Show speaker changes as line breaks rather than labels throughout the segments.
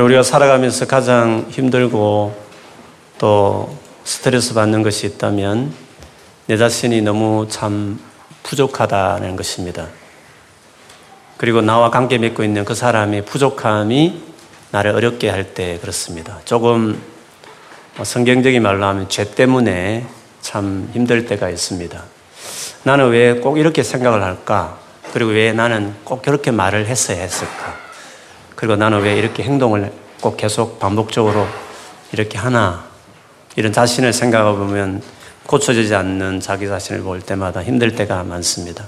우리가 살아가면서 가장 힘들고 또 스트레스 받는 것이 있다면 내 자신이 너무 참 부족하다는 것입니다. 그리고 나와 관계 맺고 있는 그 사람의 부족함이 나를 어렵게 할 때 그렇습니다. 조금 성경적인 말로 하면 죄 때문에 참 힘들 때가 있습니다. 나는 왜 꼭 이렇게 생각을 할까? 그리고 왜 나는 꼭 그렇게 말을 했어야 했을까? 그리고 나는 왜 이렇게 행동을 꼭 계속 반복적으로 이렇게 하나? 이런 자신을 생각해 보면 고쳐지지 않는 자기 자신을 볼 때마다 힘들 때가 많습니다.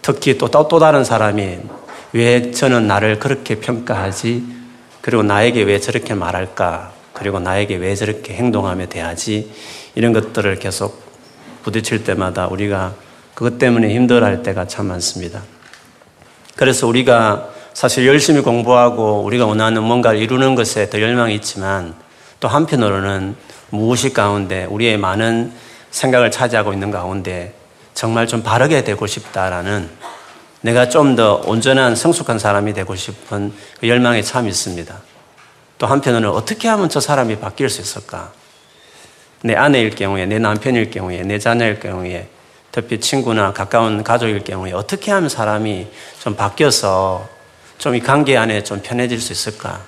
특히 또, 또 다른 사람이 왜 저는 나를 그렇게 평가하지? 그리고 나에게 왜 저렇게 말할까? 그리고 나에게 왜 저렇게 행동하며 대하지? 이런 것들을 계속 부딪힐 때마다 우리가 그것 때문에 힘들어할 때가 참 많습니다. 그래서 우리가 사실 열심히 공부하고 우리가 원하는 뭔가를 이루는 것에 더 열망이 있지만 또 한편으로는 무엇이 가운데 우리의 많은 생각을 차지하고 있는 가운데 정말 좀 바르게 되고 싶다라는 내가 좀 더 온전한 성숙한 사람이 되고 싶은 그 열망이 참 있습니다. 또 한편으로는 어떻게 하면 저 사람이 바뀔 수 있을까? 내 아내일 경우에, 내 남편일 경우에, 내 자녀일 경우에, 특히 친구나 가까운 가족일 경우에 어떻게 하면 사람이 좀 바뀌어서 좀 이 관계 안에 좀 편해질 수 있을까?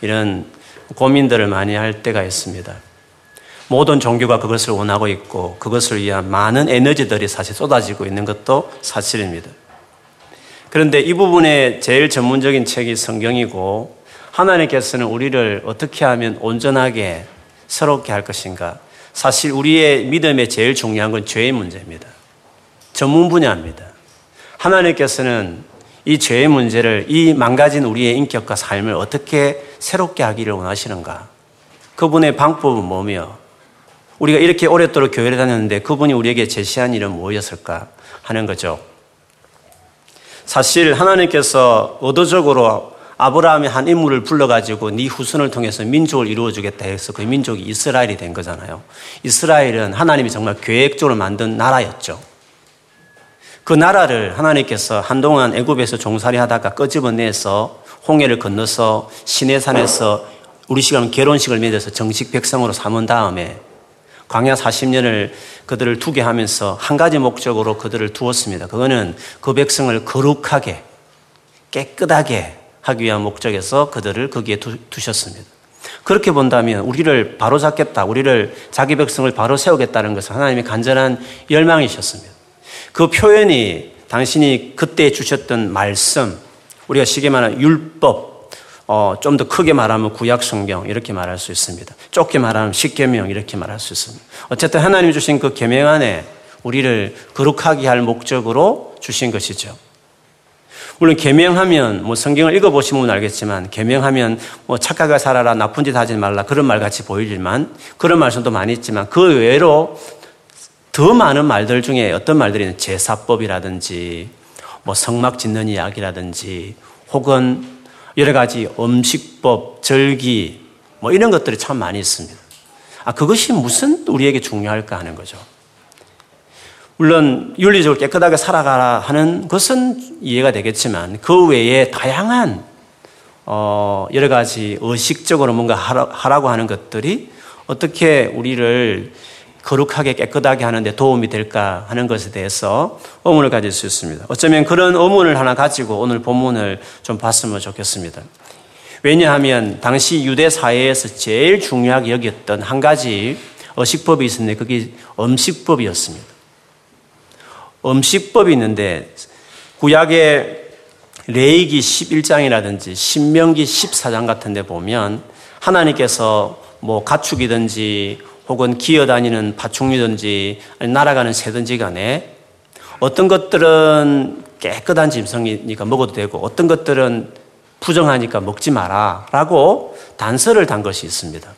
이런 고민들을 많이 할 때가 있습니다. 모든 종교가 그것을 원하고 있고 그것을 위한 많은 에너지들이 사실 쏟아지고 있는 것도 사실입니다. 그런데 이 부분에 제일 전문적인 책이 성경이고 하나님께서는 우리를 어떻게 하면 온전하게 새롭게 할 것인가? 사실 우리의 믿음에 제일 중요한 건 죄의 문제입니다. 전문 분야입니다. 하나님께서는 이 죄의 문제를, 이 망가진 우리의 인격과 삶을 어떻게 새롭게 하기를 원하시는가? 그분의 방법은 뭐며, 우리가 이렇게 오랫도록 교회를 다녔는데 그분이 우리에게 제시한 일은 무엇이었을까 하는 거죠. 사실 하나님께서 의도적으로 아브라함의 한 인물을 불러가지고 네 후손을 통해서 민족을 이루어주겠다 해서 그 민족이 이스라엘이 된 거잖아요. 이스라엘은 하나님이 정말 계획적으로 만든 나라였죠. 그 나라를 하나님께서 한동안 애굽에서 종살이 하다가 끄집어내서 홍해를 건너서 시내산에서 우리 시간 결혼식을 맺어서 정식 백성으로 삼은 다음에 광야 40년을 그들을 두게 하면서 한 가지 목적으로 그들을 두었습니다. 그거는 그 백성을 거룩하게 깨끗하게 하기 위한 목적에서 그들을 거기에 두, 셨습니다 그렇게 본다면 우리를 바로 잡겠다, 우리를 자기 백성을 바로 세우겠다는 것은 하나님의 간절한 열망이셨습니다. 그 표현이 당신이 그때 주셨던 말씀, 우리가 쉽게 말하는 율법, 어, 좀 더 크게 말하면 구약 성경 이렇게 말할 수 있습니다. 좁게 말하면 십계명 이렇게 말할 수 있습니다. 어쨌든 하나님 주신 그 계명 안에 우리를 거룩하게 할 목적으로 주신 것이죠. 물론 개명하면 뭐 성경을 읽어 보시면 알겠지만 개명하면 뭐 착하게 살아라 나쁜 짓 하지 말라 그런 말 같이 보이지만 그런 말씀도 많이 있지만 그 외로 더 많은 말들 중에 어떤 말들이 제사법이라든지 뭐 성막 짓는 이야기라든지 혹은 여러 가지 음식법, 절기 뭐 이런 것들이 참 많이 있습니다. 아 그것이 무슨 우리에게 중요할까 하는 거죠. 물론 윤리적으로 깨끗하게 살아가라 하는 것은 이해가 되겠지만 그 외에 다양한 어 여러 가지 의식적으로 뭔가 하라고 하는 것들이 어떻게 우리를 거룩하게 깨끗하게 하는데 도움이 될까 하는 것에 대해서 의문을 가질 수 있습니다. 어쩌면 그런 의문을 하나 가지고 오늘 본문을 좀 봤으면 좋겠습니다. 왜냐하면 당시 유대 사회에서 제일 중요하게 여겼던 한 가지 의식법이 있었는데 그게 음식법이었습니다. 음식법이 있는데 구약의 레이기 11장이라든지 신명기 14장 같은 데 보면 하나님께서 뭐 가축이든지 혹은 기어다니는 파충류든지 날아가는 새든지 간에 어떤 것들은 깨끗한 짐승이니까 먹어도 되고 어떤 것들은 부정하니까 먹지 마라 라고 단서를 단 것이 있습니다.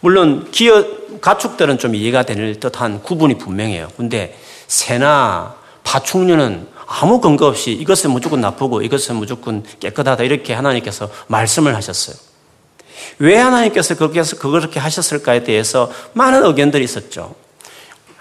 물론 기어, 가축들은 좀 이해가 될 듯한 구분이 분명해요. 근데 새나 파충류는 아무 근거 없이 이것은 무조건 나쁘고 이것은 무조건 깨끗하다 이렇게 하나님께서 말씀을 하셨어요. 왜 하나님께서 그렇게, 그렇게 하셨을까에 대해서 많은 의견들이 있었죠.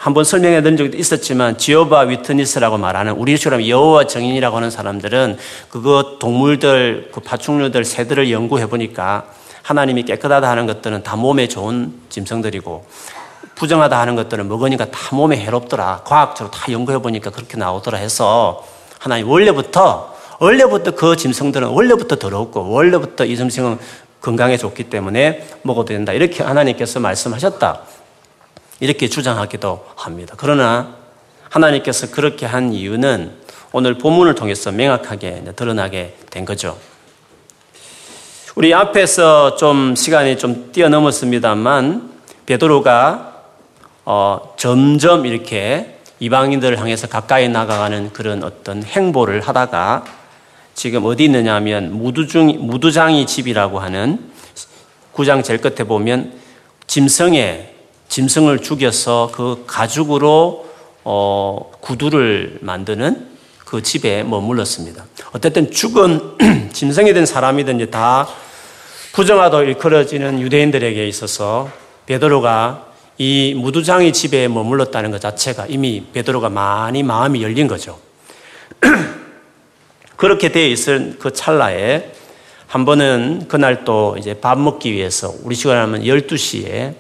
한번 설명해 드린 적도 있었지만 지오바 위트니스라고 말하는 우리처럼 여호와 정인이라고 하는 사람들은 그거 동물들 그 파충류들 새들을 연구해 보니까 하나님이 깨끗하다 하는 것들은 다 몸에 좋은 짐승들이고 부정하다 하는 것들은 먹으니까 다 몸에 해롭더라. 과학적으로 다 연구해 보니까 그렇게 나오더라 해서 하나님 원래부터 원래부터 그 짐승들은 원래부터 더럽고 원래부터 이 짐승은 건강에 좋기 때문에 먹어도 된다. 이렇게 하나님께서 말씀하셨다. 이렇게 주장하기도 합니다. 그러나 하나님께서 그렇게 한 이유는 오늘 본문을 통해서 명확하게 드러나게 된 거죠. 우리 앞에서 좀 시간이 좀 뛰어넘었습니다만 베드로가 어, 점점 이렇게 이방인들을 향해서 가까이 나가가는 그런 어떤 행보를 하다가 지금 어디 있느냐 하면 무두중, 무두장이 집이라고 하는 구장 제일 끝에 보면 짐승에, 짐승을 죽여서 그 가죽으로 어, 구두를 만드는 그 집에 머물렀습니다. 어쨌든 죽은 짐승이 든 사람이든지 다 부정하도 일컬어지는 유대인들에게 있어서 베드로가 이 무두장의 집에 머물렀다는 것 자체가 이미 베드로가 많이 마음이 열린 거죠. 그렇게 되어 있을 그 찰나에 한 번은 그날 또 이제 밥 먹기 위해서 우리 시간에 하면 12시에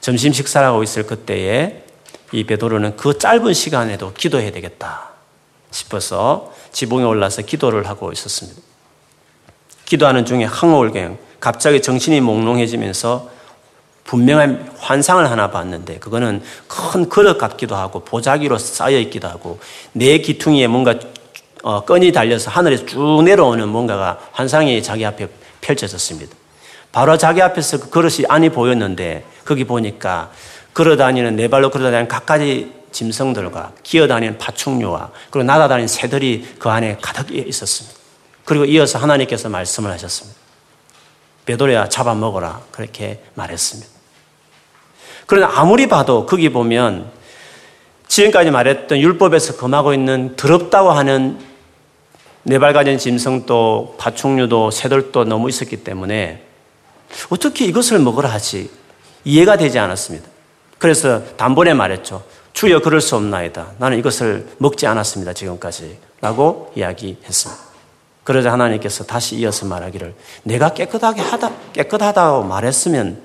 점심 식사를 하고 있을 그때에 이 베드로는 그 짧은 시간에도 기도해야 되겠다 싶어서 지붕에 올라서 기도를 하고 있었습니다. 기도하는 중에 항월경 갑자기 정신이 몽롱해지면서 분명한 환상을 하나 봤는데 그거는 큰 그릇 같기도 하고 보자기로 쌓여 있기도 하고 내 기퉁이에 뭔가 어, 끈이 달려서 하늘에서 쭉 내려오는 뭔가가 환상이 자기 앞에 펼쳐졌습니다. 바로 자기 앞에서 그 그릇이 안이 보였는데 거기 보니까 걸어다니는 네 발로 걸어다니는 각가지 짐승들과 기어다니는 파충류와 그리고 날아다니는 새들이 그 안에 가득 있었습니다. 그리고 이어서 하나님께서 말씀을 하셨습니다. 베드로야 잡아먹어라 그렇게 말했습니다. 그러나 아무리 봐도 거기 보면 지금까지 말했던 율법에서 금하고 있는 더럽다고 하는 네발 가진 짐승도 파충류도 새들도 너무 있었기 때문에 어떻게 이것을 먹으라 하지 이해가 되지 않았습니다. 그래서 단번에 말했죠. 주여 그럴 수 없나이다. 나는 이것을 먹지 않았습니다. 지금까지. 라고 이야기했습니다. 그러자 하나님께서 다시 이어서 말하기를 내가 깨끗하게 하다, 깨끗하다고 말했으면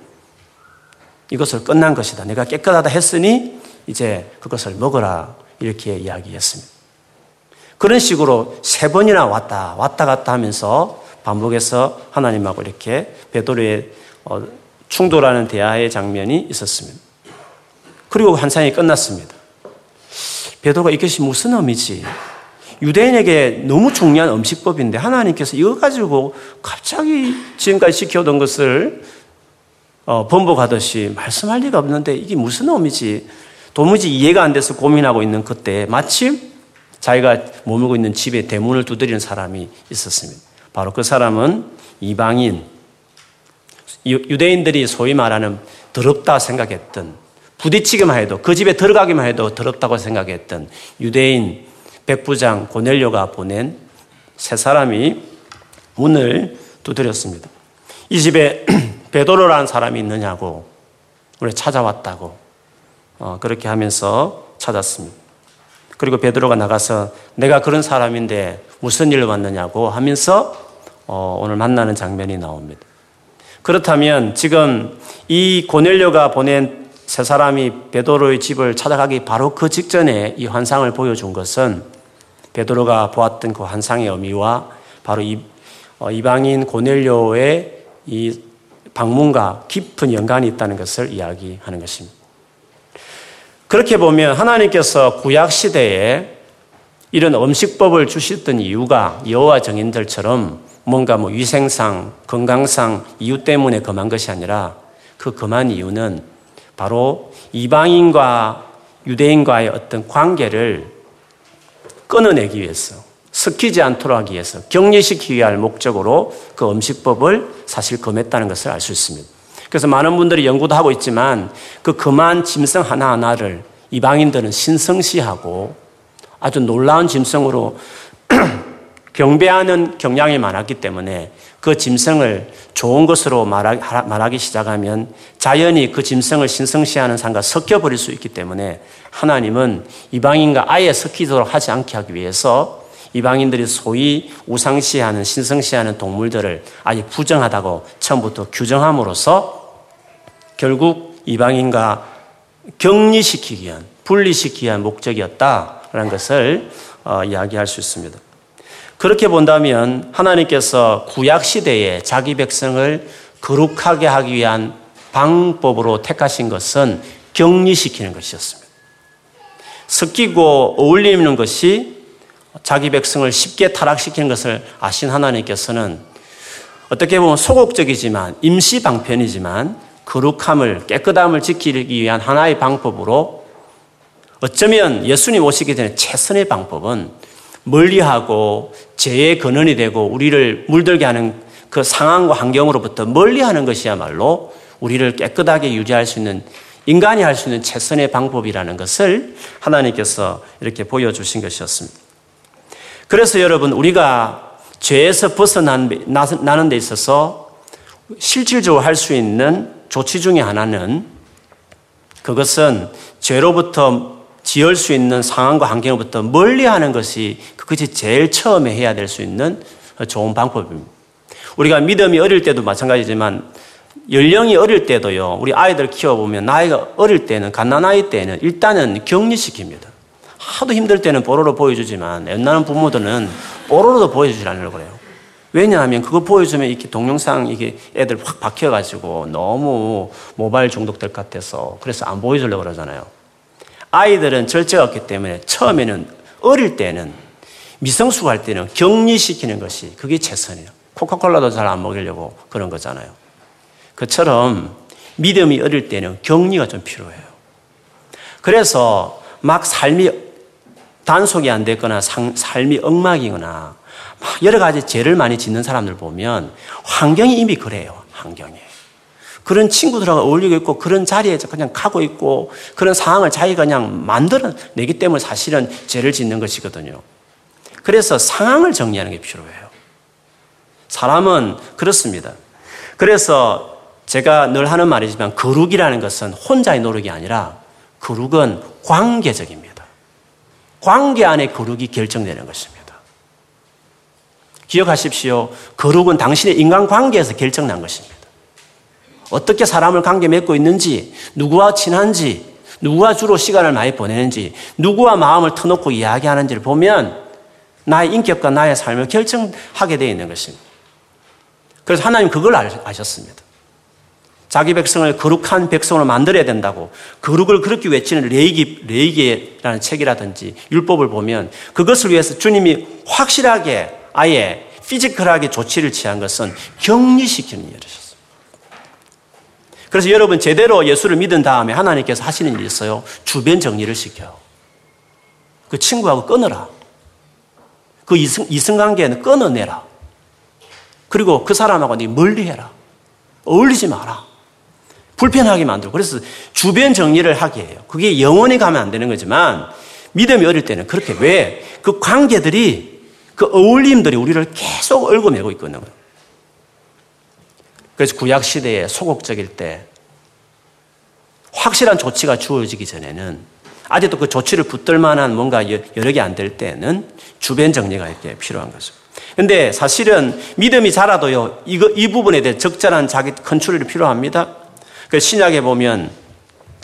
이것을 끝난 것이다. 내가 깨끗하다 했으니 이제 그것을 먹어라. 이렇게 이야기했습니다. 그런 식으로 세 번이나 왔다, 왔다 갔다 하면서 반복해서 하나님하고 이렇게 베드로의 어, 충돌하는 대화의 장면이 있었습니다. 그리고 환상이 끝났습니다. 베드로가 이것이 무슨 의미지? 유대인에게 너무 중요한 음식법인데 하나님께서 이거 가지고 갑자기 지금까지 지켜오던 것을 어, 번복하듯이 말씀할 리가 없는데 이게 무슨 의미지? 도무지 이해가 안 돼서 고민하고 있는 그때 마침 자기가 머물고 있는 집에 대문을 두드리는 사람이 있었습니다. 바로 그 사람은 이방인, 유대인들이 소위 말하는 더럽다 생각했던, 부딪히기만 해도, 그 집에 들어가기만 해도 더럽다고 생각했던 유대인 백부장 고넬료가 보낸 세 사람이 문을 두드렸습니다. 이 집에 베드로라는 사람이 있느냐고 우리 찾아왔다고 어, 그렇게 하면서 찾았습니다. 그리고 베드로가 나가서 내가 그런 사람인데 무슨 일로 왔느냐고 하면서 어, 오늘 만나는 장면이 나옵니다. 그렇다면 지금 이 고넬료가 보낸 세 사람이 베드로의 집을 찾아가기 바로 그 직전에 이 환상을 보여준 것은 베드로가 보았던 그 환상의 의미와 바로 이 어, 이방인 고넬료의 이 방문과 깊은 연관이 있다는 것을 이야기하는 것입니다. 그렇게 보면 하나님께서 구약 시대에 이런 음식법을 주셨던 이유가 여호와 정인들처럼 뭔가 뭐 위생상, 건강상 이유 때문에 금한 것이 아니라 그 금한 이유는 바로 이방인과 유대인과의 어떤 관계를 끊어내기 위해서, 섞이지 않도록 하기 위해서, 격리시키기 위한 목적으로 그 음식법을 사실 금했다는 것을 알 수 있습니다. 그래서 많은 분들이 연구도 하고 있지만 그 금한 짐승 하나하나를 이방인들은 신성시하고 아주 놀라운 짐승으로 경배하는 경향이 많았기 때문에 그 짐승을 좋은 것으로 말하기 시작하면 자연히 그 짐승을 신성시하는 삶과 섞여버릴 수 있기 때문에 하나님은 이방인과 아예 섞이도록 하지 않게 하기 위해서 이방인들이 소위 우상시하는 신성시하는 동물들을 아예 부정하다고 처음부터 규정함으로써 결국 이방인과 격리시키기 위한 분리시키기 위한 목적이었다라는 것을 어, 이야기할 수 있습니다. 그렇게 본다면 하나님께서 구약 시대에 자기 백성을 거룩하게 하기 위한 방법으로 택하신 것은 격리시키는 것이었습니다. 섞이고 어울리는 것이 자기 백성을 쉽게 타락시키는 것을 아신 하나님께서는 어떻게 보면 소극적이지만 임시 방편이지만 거룩함을 깨끗함을 지키기 위한 하나의 방법으로 어쩌면 예수님 오시기 전에 최선의 방법은 멀리하고 죄의 근원이 되고 우리를 물들게 하는 그 상황과 환경으로부터 멀리하는 것이야말로 우리를 깨끗하게 유지할 수 있는 인간이 할 수 있는 최선의 방법이라는 것을 하나님께서 이렇게 보여주신 것이었습니다. 그래서 여러분 우리가 죄에서 벗어나는 데 있어서 실질적으로 할 수 있는 조치 중에 하나는 그것은 죄로부터 지을 수 있는 상황과 환경으로부터 멀리 하는 것이 그것이 제일 처음에 해야 될 수 있는 좋은 방법입니다. 우리가 믿음이 어릴 때도 마찬가지지만 연령이 어릴 때도요, 우리 아이들 키워보면 나이가 어릴 때는, 갓난아이 때는 일단은 격리시킵니다. 하도 힘들 때는 뽀로로 보여주지만 옛날은 부모들은 뽀로로도 보여주지 않으려고 그래요. 왜냐하면 그거 보여주면 이렇게 동영상 이게 애들 확 박혀가지고 너무 모바일 중독될 것 같아서 그래서 안 보여주려고 그러잖아요. 아이들은 절제가 없기 때문에 처음에는 어릴 때는 미성숙 할 때는 격리시키는 것이 그게 최선이에요. 코카콜라도 잘 안 먹이려고 그런 거잖아요. 그처럼 믿음이 어릴 때는 격리가 좀 필요해요. 그래서 막 삶이 단속이 안 됐거나 삶이 엉망이거나 여러 가지 죄를 많이 짓는 사람들 보면 환경이 이미 그래요. 환경이. 그런 친구들하고 어울리고 있고 그런 자리에 그냥 가고 있고 그런 상황을 자기가 그냥 만들어내기 때문에 사실은 죄를 짓는 것이거든요. 그래서 상황을 정리하는 게 필요해요. 사람은 그렇습니다. 그래서 제가 늘 하는 말이지만 거룩이라는 것은 혼자의 노력이 아니라 거룩은 관계적입니다. 관계 안에 거룩이 결정되는 것입니다. 기억하십시오. 거룩은 당신의 인간관계에서 결정난 것입니다. 어떻게 사람을 관계 맺고 있는지, 누구와 친한지, 누구와 주로 시간을 많이 보내는지, 누구와 마음을 터놓고 이야기하는지를 보면 나의 인격과 나의 삶을 결정하게 되어 있는 것입니다. 그래서 하나님 그걸 아셨습니다. 자기 백성을 거룩한 백성으로 만들어야 된다고 거룩을 그렇게 외치는 레이기, 레이기라는 책이라든지 율법을 보면 그것을 위해서 주님이 확실하게 아예 피지컬하게 조치를 취한 것은 격리시키는 일이었어요. 그래서 여러분 제대로 예수를 믿은 다음에 하나님께서 하시는 일이 있어요. 주변 정리를 시켜요. 그 친구하고 끊어라. 그 이승, 이승관계는 끊어내라. 그리고 그 사람하고 네 멀리 해라. 어울리지 마라. 불편하게 만들고. 그래서 주변 정리를 하게 해요. 그게 영원히 가면 안 되는 거지만 믿음이 어릴 때는 그렇게 왜? 그 관계들이 그 어울림들이 우리를 계속 얽어매고 있거든요. 그래서 구약 시대에 소극적일 때 확실한 조치가 주어지기 전에는 아직도 그 조치를 붙들 만한 뭔가 개안될 때는 주변 정리가 이렇게 필요한 거죠. 근데 사실은 믿음이 자라도요, 이거, 이 부분에 대해 적절한 자기 컨트롤이 필요합니다. 그 신약에 보면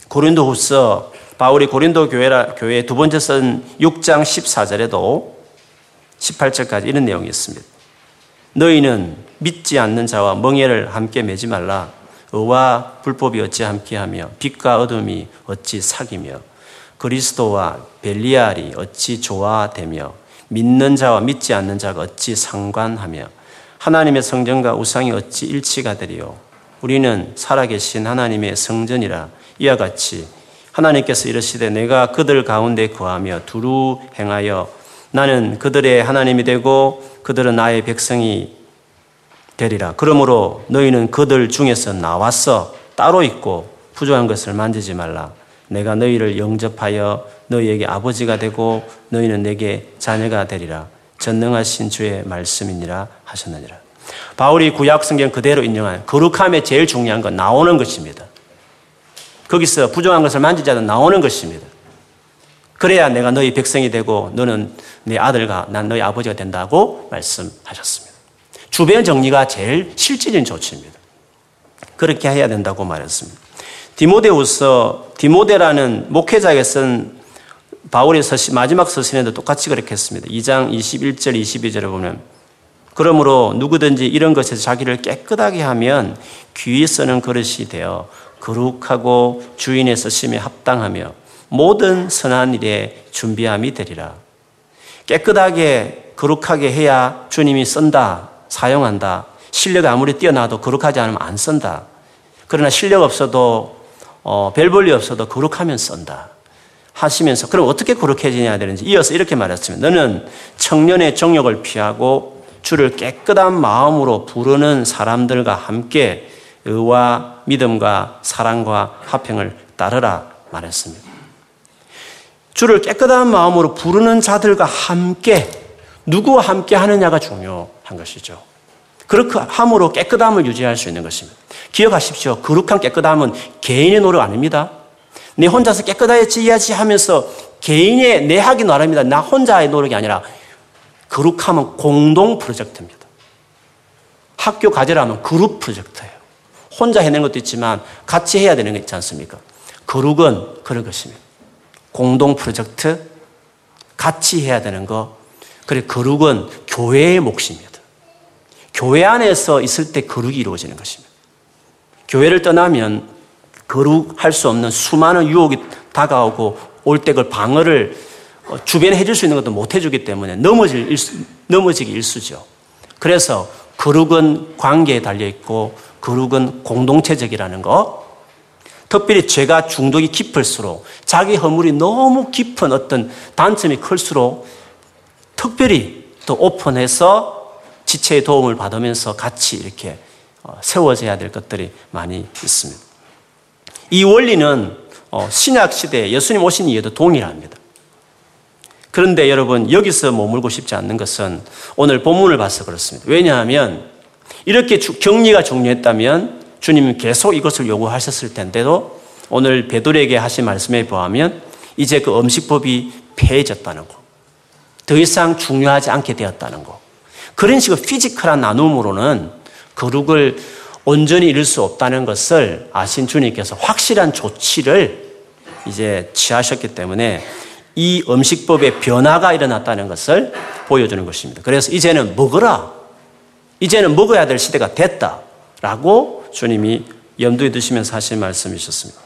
고린도 후서, 바울이 고린도 교회라, 교회 두 번째 쓴 6장 14절에도 18절까지 이런 내용이 있습니다. 너희는 믿지 않는 자와 멍해를 함께 매지 말라. 의와 불법이 어찌 함께하며 빛과 어둠이 어찌 사귀며 그리스도와 벨리알이 어찌 조화되며 믿는 자와 믿지 않는 자가 어찌 상관하며 하나님의 성전과 우상이 어찌 일치가 되리요 우리는 살아계신 하나님의 성전이라 이와 같이 하나님께서 이르시되 내가 그들 가운데 거하며 두루 행하여 나는 그들의 하나님이 되고 그들은 나의 백성이 되리라. 그러므로 너희는 그들 중에서 나왔어 따로 있고 부족한 것을 만지지 말라. 내가 너희를 영접하여 너희에게 아버지가 되고 너희는 내게 자녀가 되리라. 전능하신 주의 말씀이니라 하셨느니라. 바울이 구약 성경 그대로 인정한 거룩함의 제일 중요한 건 나오는 것입니다. 거기서 부정한 것을 만지지 않는 나오는 것입니다. 그래야 내가 너희 백성이 되고 너는 내 아들과 난 너희 아버지가 된다고 말씀하셨습니다. 주변 정리가 제일 실질적인 조치입니다. 그렇게 해야 된다고 말했습니다. 디모데우서 디모데라는 목회자에게 쓴 바울의 서신, 마지막 서신에도 똑같이 그렇게 했습니다. 2장 21절 22절에 보면 그러므로 누구든지 이런 것에서 자기를 깨끗하게 하면 귀에 쓰는 그릇이 되어 거룩하고 주인의 쓰심에 합당하며 모든 선한 일에 준비함이 되리라. 깨끗하게 거룩하게 해야 주님이 쓴다, 사용한다. 실력이 아무리 뛰어나도 거룩하지 않으면 안 쓴다. 그러나 실력 없어도 어, 별 볼일 없어도 거룩하면 쓴다. 하시면서 그럼 어떻게 거룩해지냐 되는지 이어서 이렇게 말했습니다. 너는 청년의 정욕을 피하고 주를 깨끗한 마음으로 부르는 사람들과 함께 의와 믿음과 사랑과 화평을 따르라 말했습니다. 주를 깨끗한 마음으로 부르는 자들과 함께 누구와 함께 하느냐가 중요한 것이죠. 그렇게 함으로 깨끗함을 유지할 수 있는 것입니다. 기억하십시오. 거룩한 깨끗함은 개인의 노력 아닙니다. 내 혼자서 깨끗해야지 하면서 개인의 내 하기 나름이다. 나 혼자의 노력이 아니라 거룩함은 공동 프로젝트입니다. 학교 과제라면 그룹 프로젝트예요. 혼자 해내는 것도 있지만 같이 해야 되는 게 있지 않습니까? 거룩은 그런 것입니다. 공동 프로젝트, 같이 해야 되는 거. 그리고 거룩은 교회의 몫입니다. 교회 안에서 있을 때 거룩이 이루어지는 것입니다. 교회를 떠나면 거룩할 수 없는 수많은 유혹이 다가오고 올 때 그 방어를 어, 주변에 해줄 수 있는 것도 못 해주기 때문에 넘어질 일수, 넘어지기 일수죠. 그래서 거룩은 관계에 달려있고 거룩은 공동체적이라는 거. 특별히 죄가 중독이 깊을수록 자기 허물이 너무 깊은 어떤 단점이 클수록 특별히 또 오픈해서 지체의 도움을 받으면서 같이 이렇게 어, 세워져야 될 것들이 많이 있습니다. 이 원리는 어, 신약 시대 예수님 오신 이에도 동일합니다. 그런데 여러분 여기서 머물고 싶지 않는 것은 오늘 본문을 봐서 그렇습니다. 왜냐하면 이렇게 격리가 중요했다면 주님은 계속 이것을 요구하셨을 텐데도 오늘 베드로에게 하신 말씀에 보하면 이제 그 음식법이 폐해졌다는 거. 더 이상 중요하지 않게 되었다는 거. 그런 식의 피지컬한 나눔으로는 거룩을 온전히 이룰 수 없다는 것을 아신 주님께서 확실한 조치를 이제 취하셨기 때문에 이 음식법의 변화가 일어났다는 것을 보여주는 것입니다. 그래서 이제는 먹어라. 이제는 먹어야 될 시대가 됐다. 라고 주님이 염두에 두시면서 하신 말씀이셨습니다.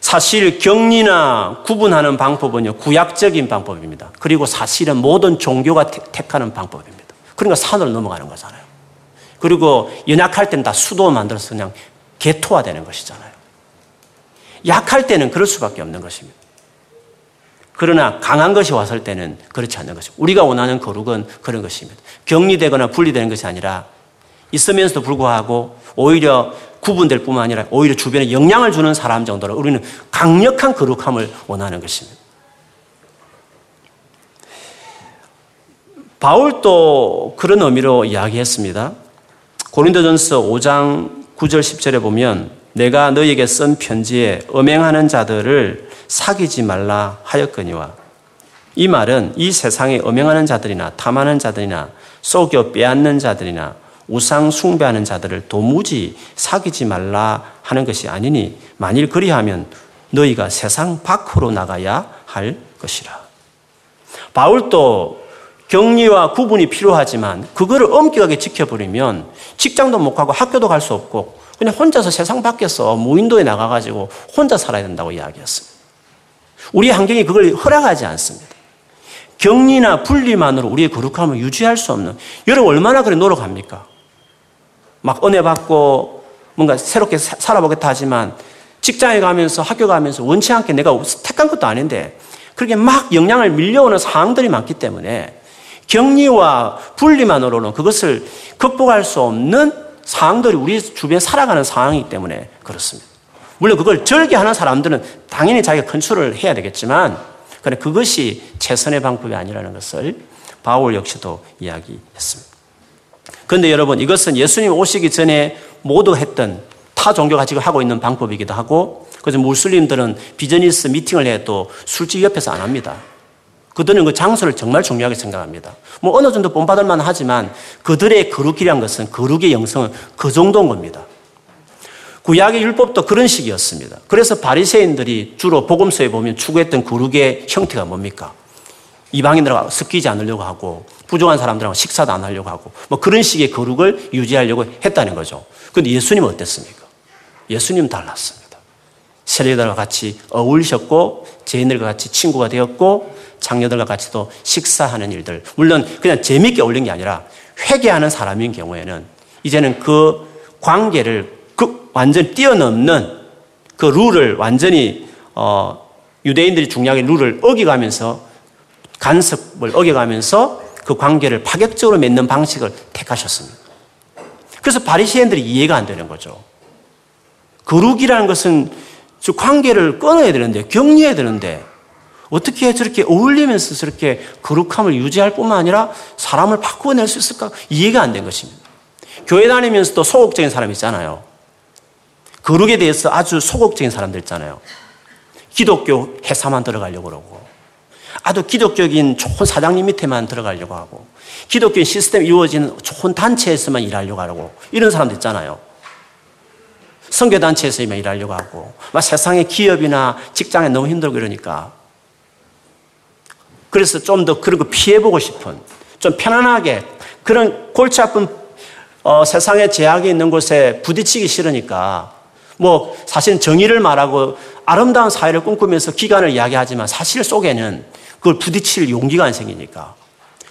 사실 격리나 구분하는 방법은요, 구약적인 방법입니다. 그리고 사실은 모든 종교가 택하는 방법입니다. 그러니까 산으로 넘어가는 거잖아요. 그리고 연약할 때는 다 수도 만들어서 그냥 개토화되는 것이잖아요. 약할 때는 그럴 수밖에 없는 것입니다. 그러나 강한 것이 왔을 때는 그렇지 않는 것입니다. 우리가 원하는 거룩은 그런 것입니다. 격리되거나 분리되는 것이 아니라 있으면서도 불구하고 오히려 구분될 뿐만 아니라 오히려 주변에 영향을 주는 사람 정도로 우리는 강력한 거룩함을 원하는 것입니다. 바울도 그런 의미로 이야기했습니다. 고린도전서 5장 9절 10절에 보면 내가 너에게 쓴 편지에 음행하는 자들을 사귀지 말라 하였거니와 이 말은 이 세상에 음행하는 자들이나 탐하는 자들이나 속여 빼앗는 자들이나 우상 숭배하는 자들을 도무지 사귀지 말라 하는 것이 아니니 만일 그리하면 너희가 세상 밖으로 나가야 할 것이라. 바울도 격리와 구분이 필요하지만 그거를 엄격하게 지켜버리면 직장도 못 가고 학교도 갈 수 없고 그냥 혼자서 세상 밖에서 무인도에 나가가지고 혼자 살아야 된다고 이야기했습니다. 우리 환경이 그걸 허락하지 않습니다. 격리나 분리만으로 우리의 거룩함을 유지할 수 없는 여러분 얼마나 그래 노력합니까? 막 은혜 받고 뭔가 새롭게 살아보겠다 하지만 직장에 가면서 학교 가면서 원치 않게 내가 택한 것도 아닌데 그렇게 막 영향을 밀려오는 상황들이 많기 때문에 격리와 분리만으로는 그것을 극복할 수 없는 상황들이 우리 주변에 살아가는 상황이기 때문에 그렇습니다. 물론 그걸 절개하는 사람들은 당연히 자기가 컨트롤을 해야 되겠지만 그러나 그것이 최선의 방법이 아니라는 것을 바울 역시도 이야기했습니다. 그런데 여러분 이것은 예수님 오시기 전에 모두 했던 타 종교가 지금 하고 있는 방법이기도 하고 그래서 무슬림들은 비즈니스 미팅을 해도 술집 옆에서 안 합니다. 그들은 그 장소를 정말 중요하게 생각합니다. 뭐 어느 정도 본받을 만 하지만 그들의 거룩이란 것은 거룩의 영성은 그 정도인 겁니다. 구약의 율법도 그런 식이었습니다. 그래서 바리새인들이 주로 복음서에 보면 추구했던 거룩의 형태가 뭡니까? 이방인들하고 섞이지 않으려고 하고 부족한 사람들하고 식사도 안 하려고 하고 뭐 그런 식의 거룩을 유지하려고 했다는 거죠. 그런데 예수님은 어땠습니까? 예수님 달랐습니다. 세례들과 같이 어울리셨고 죄인들과 같이 친구가 되었고 장녀들과 같이도 식사하는 일들 물론 그냥 재미있게 어울린 게 아니라 회개하는 사람인 경우에는 이제는 그 관계를 그 완전 뛰어넘는 그 룰을 완전히 어, 유대인들이 중요하게 룰을 어겨가면서 간섭을 어겨가면서 그 관계를 파격적으로 맺는 방식을 택하셨습니다. 그래서 바리새인들이 이해가 안 되는 거죠. 거룩이라는 것은 관계를 끊어야 되는데 격리해야 되는데 어떻게 저렇게 어울리면서 저렇게 거룩함을 유지할 뿐만 아니라 사람을 바꾸어낼 수 있을까 이해가 안 된 것입니다. 교회 다니면서도 소극적인 사람 있잖아요. 거룩에 대해서 아주 소극적인 사람들 있잖아요. 기독교 회사만 들어가려고 그러고, 아주 기독적인 좋은 사장님 밑에만 들어가려고 하고, 기독교인 시스템 이루어지는 좋은 단체에서만 일하려고 하고, 이런 사람들 있잖아요. 성교단체에서만 일하려고 하고, 막 세상의 기업이나 직장에 너무 힘들고 이러니까. 그래서 좀 더 그런 거 피해보고 싶은, 좀 편안하게, 그런 골치 아픈 어, 세상의 제약이 있는 곳에 부딪히기 싫으니까 뭐 사실 정의를 말하고 아름다운 사회를 꿈꾸면서 기간을 이야기하지만 사실 속에는 그걸 부딪힐 용기가 안 생기니까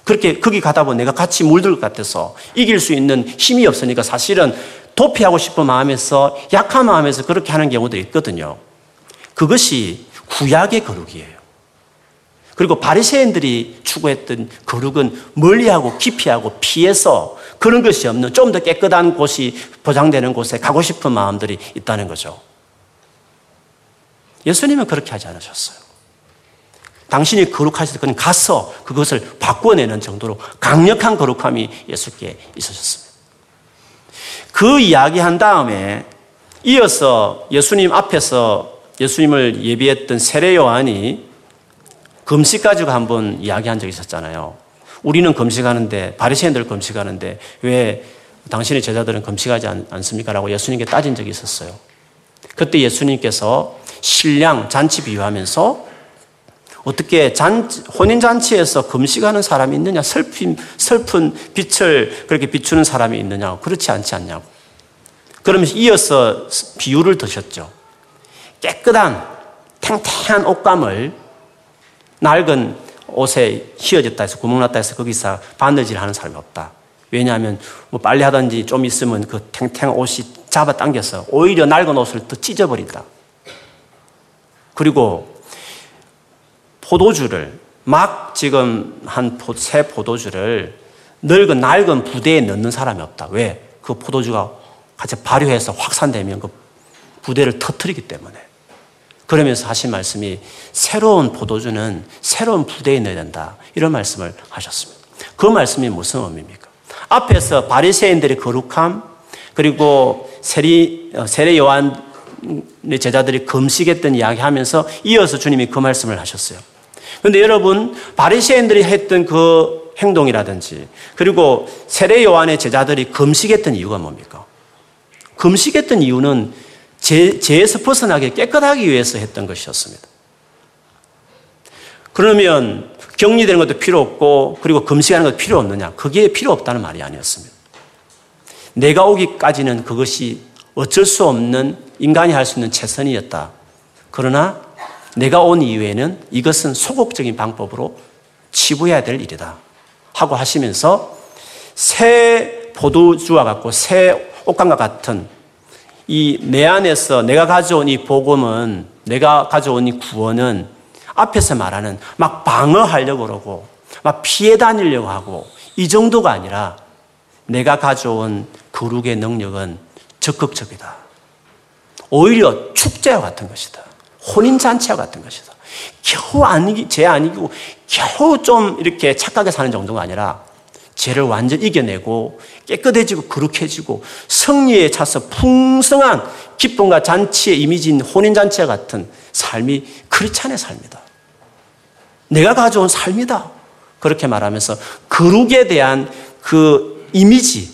그렇게 거기 가다 보면 내가 같이 물들 것 같아서 이길 수 있는 힘이 없으니까 사실은 도피하고 싶은 마음에서 약한 마음에서 그렇게 하는 경우도 있거든요. 그것이 구약의 거룩이에요. 그리고 바리새인들이 추구했던 거룩은 멀리하고 기피하고 피해서 그런 것이 없는 좀 더 깨끗한 곳이 보장되는 곳에 가고 싶은 마음들이 있다는 거죠. 예수님은 그렇게 하지 않으셨어요. 당신이 거룩하실 때 그냥 가서 그것을 바꿔내는 정도로 강력한 거룩함이 예수께 있으셨습니다. 그 이야기 한 다음에 이어서 예수님 앞에서 예수님을 예비했던 세례 요한이 금식 가지고 한번 이야기한 적이 있었잖아요. 우리는 금식하는데 바리새인들 금식하는데 왜 당신의 제자들은 금식하지 않, 습니까 라고 예수님께 따진 적이 있었어요. 그때 예수님께서 신랑 잔치 비유하면서 어떻게 잔치, 혼인잔치에서 금식하는 사람이 있느냐? 슬픈, 슬픈 빛을 그렇게 비추는 사람이 있느냐? 그렇지 않지 않냐고. 그러면서 이어서 비유를 드셨죠. 깨끗한 탱탱한 옷감을 낡은 옷에 휘어졌다 해서 구멍났다 해서 거기서 바느질 하는 사람이 없다. 왜냐하면 뭐 빨래 하든지 좀 있으면 그 탱탱한 옷이 잡아 당겨서 오히려 낡은 옷을 더 찢어버린다. 그리고 포도주를 막 지금 한 새 포도주를 늙은 낡은 부대에 넣는 사람이 없다. 왜? 그 포도주가 같이 발효해서 확산되면 그 부대를 터트리기 때문에. 그러면서 하신 말씀이 새로운 포도주는 새로운 부대에 넣어야 된다. 이런 말씀을 하셨습니다. 그 말씀이 무슨 의미입니까? 앞에서 바리새인들의 거룩함 그리고 세리, 어, 세례 요한의 제자들이 금식했던 이야기하면서 이어서 주님이 그 말씀을 하셨어요. 그런데 여러분 바리새인들이 했던 그 행동이라든지 그리고 세례 요한의 제자들이 금식했던 이유가 뭡니까? 금식했던 이유는 죄, 죄에서 벗어나게 깨끗하기 위해서 했던 것이었습니다. 그러면 격리되는 것도 필요 없고 그리고 금식하는 것도 필요 없느냐? 그게 필요 없다는 말이 아니었습니다. 내가 오기까지는 그것이 어쩔 수 없는 인간이 할 수 있는 최선이었다. 그러나 내가 온 이후에는 이것은 소극적인 방법으로 치부해야 될 일이다. 하고 하시면서 새 포도주와 같고 새 옷감과 같은 이 내 안에서 내가 가져온 이 복음은 내가 가져온 이 구원은 앞에서 말하는 막 방어하려고 그러고 막 피해 다니려고 하고 이 정도가 아니라 내가 가져온 거룩의 능력은 적극적이다. 오히려 축제와 같은 것이다. 혼인잔치와 같은 것이다. 겨우 아니기, 죄 아니고 겨우 좀 이렇게 착하게 사는 정도가 아니라 죄를 완전히 이겨내고 깨끗해지고 거룩해지고 성리에 차서 풍성한 기쁨과 잔치의 이미지인 혼인잔치와 같은 삶이 크리찬의 삶이다. 내가 가져온 삶이다. 그렇게 말하면서 거룩에 대한 그 이미지,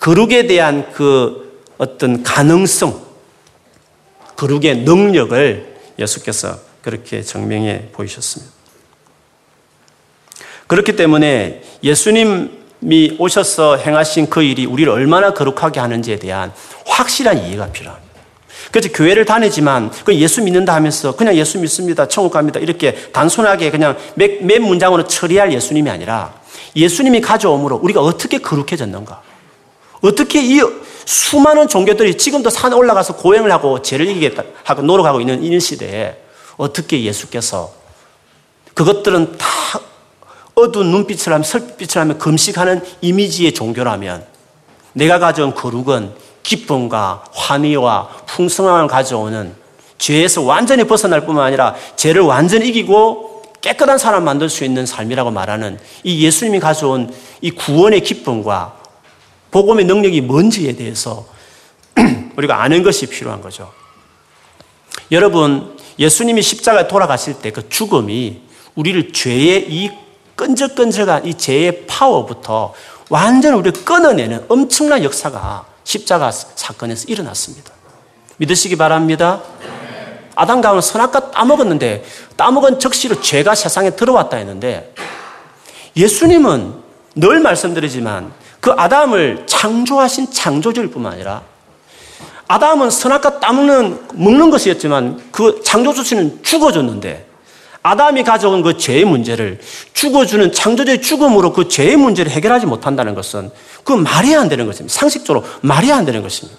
거룩에 대한 그 어떤 가능성, 거룩의 능력을 예수께서 그렇게 증명해 보이셨습니다. 그렇기 때문에 예수님이 오셔서 행하신 그 일이 우리를 얼마나 거룩하게 하는지에 대한 확실한 이해가 필요합니다. 그래서 교회를 다니지만 그 예수 믿는다 하면서 그냥 예수 믿습니다. 천국 갑니다. 이렇게 단순하게 그냥 몇, 몇 문장으로 처리할 예수님이 아니라 예수님이 가져옴으로 우리가 어떻게 거룩해졌는가? 어떻게 이 수많은 종교들이 지금도 산에 올라가서 고행을 하고 죄를 이기겠다 하고 노력하고 있는 이 시대에 어떻게 예수께서 그것들은 다 어두운 눈빛을 하면 설빛을 하면 금식하는 이미지의 종교라면 내가 가져온 거룩은 기쁨과 환희와 풍성함을 가져오는 죄에서 완전히 벗어날 뿐만 아니라 죄를 완전히 이기고 깨끗한 사람 만들 수 있는 삶이라고 말하는 이 예수님이 가져온 이 구원의 기쁨과 복음의 능력이 뭔지에 대해서 우리가 아는 것이 필요한 거죠. 여러분, 예수님이 십자가에 돌아가실 때 그 죽음이 우리를 죄의 이 끈적끈적한 이 죄의 파워부터 완전히 우리를 끊어내는 엄청난 역사가 십자가 사건에서 일어났습니다. 믿으시기 바랍니다. 아담 가은 선악과 따먹었는데 따먹은 적시로 죄가 세상에 들어왔다 했는데 예수님은 늘 말씀드리지만 그 아담을 창조하신 창조주일 뿐만 아니라 아담은 선악과 따먹는 먹는 것이었지만 그 창조주신은 죽어줬는데 아담이 가져온 그 죄의 문제를 죽어주는 창조주의 죽음으로 그 죄의 문제를 해결하지 못한다는 것은 그 말이 안 되는 것입니다. 상식적으로 말이 안 되는 것입니다.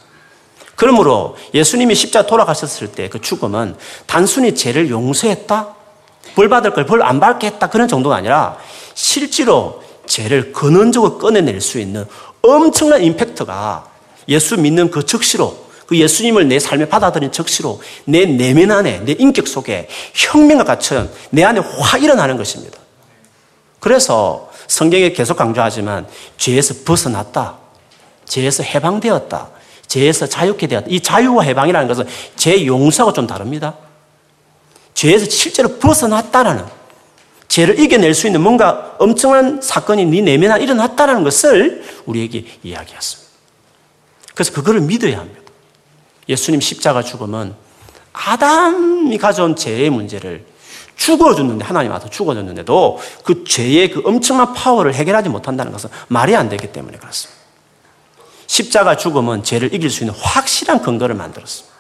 그러므로 예수님이 십자 돌아가셨을 때 그 죽음은 단순히 죄를 용서했다? 벌 받을 걸 벌 안 받게 했다? 그런 정도가 아니라 실제로 죄를 근원적으로 꺼내낼 수 있는 엄청난 임팩트가 예수 믿는 그 즉시로 그 예수님을 내 삶에 받아들인 적시로 내 내면 안에, 내 인격 속에 혁명과 같은 내 안에 확 일어나는 것입니다. 그래서 성경에 계속 강조하지만 죄에서 벗어났다. 죄에서 해방되었다. 죄에서 자유케 되었다. 이 자유와 해방이라는 것은 죄 용서가 좀 다릅니다. 죄에서 실제로 벗어났다라는 죄를 이겨낼 수 있는 뭔가 엄청난 사건이 네 내면 안에 일어났다는 것을 우리에게 이야기했습니다. 그래서 그거를 믿어야 합니다. 예수님 십자가 죽음은 아담이 가져온 죄의 문제를 죽어줬는데 하나님 와서 죽어줬는데도 그 죄의 그 엄청난 파워를 해결하지 못한다는 것은 말이 안 되기 때문에 그렇습니다. 십자가 죽음은 죄를 이길 수 있는 확실한 근거를 만들었습니다.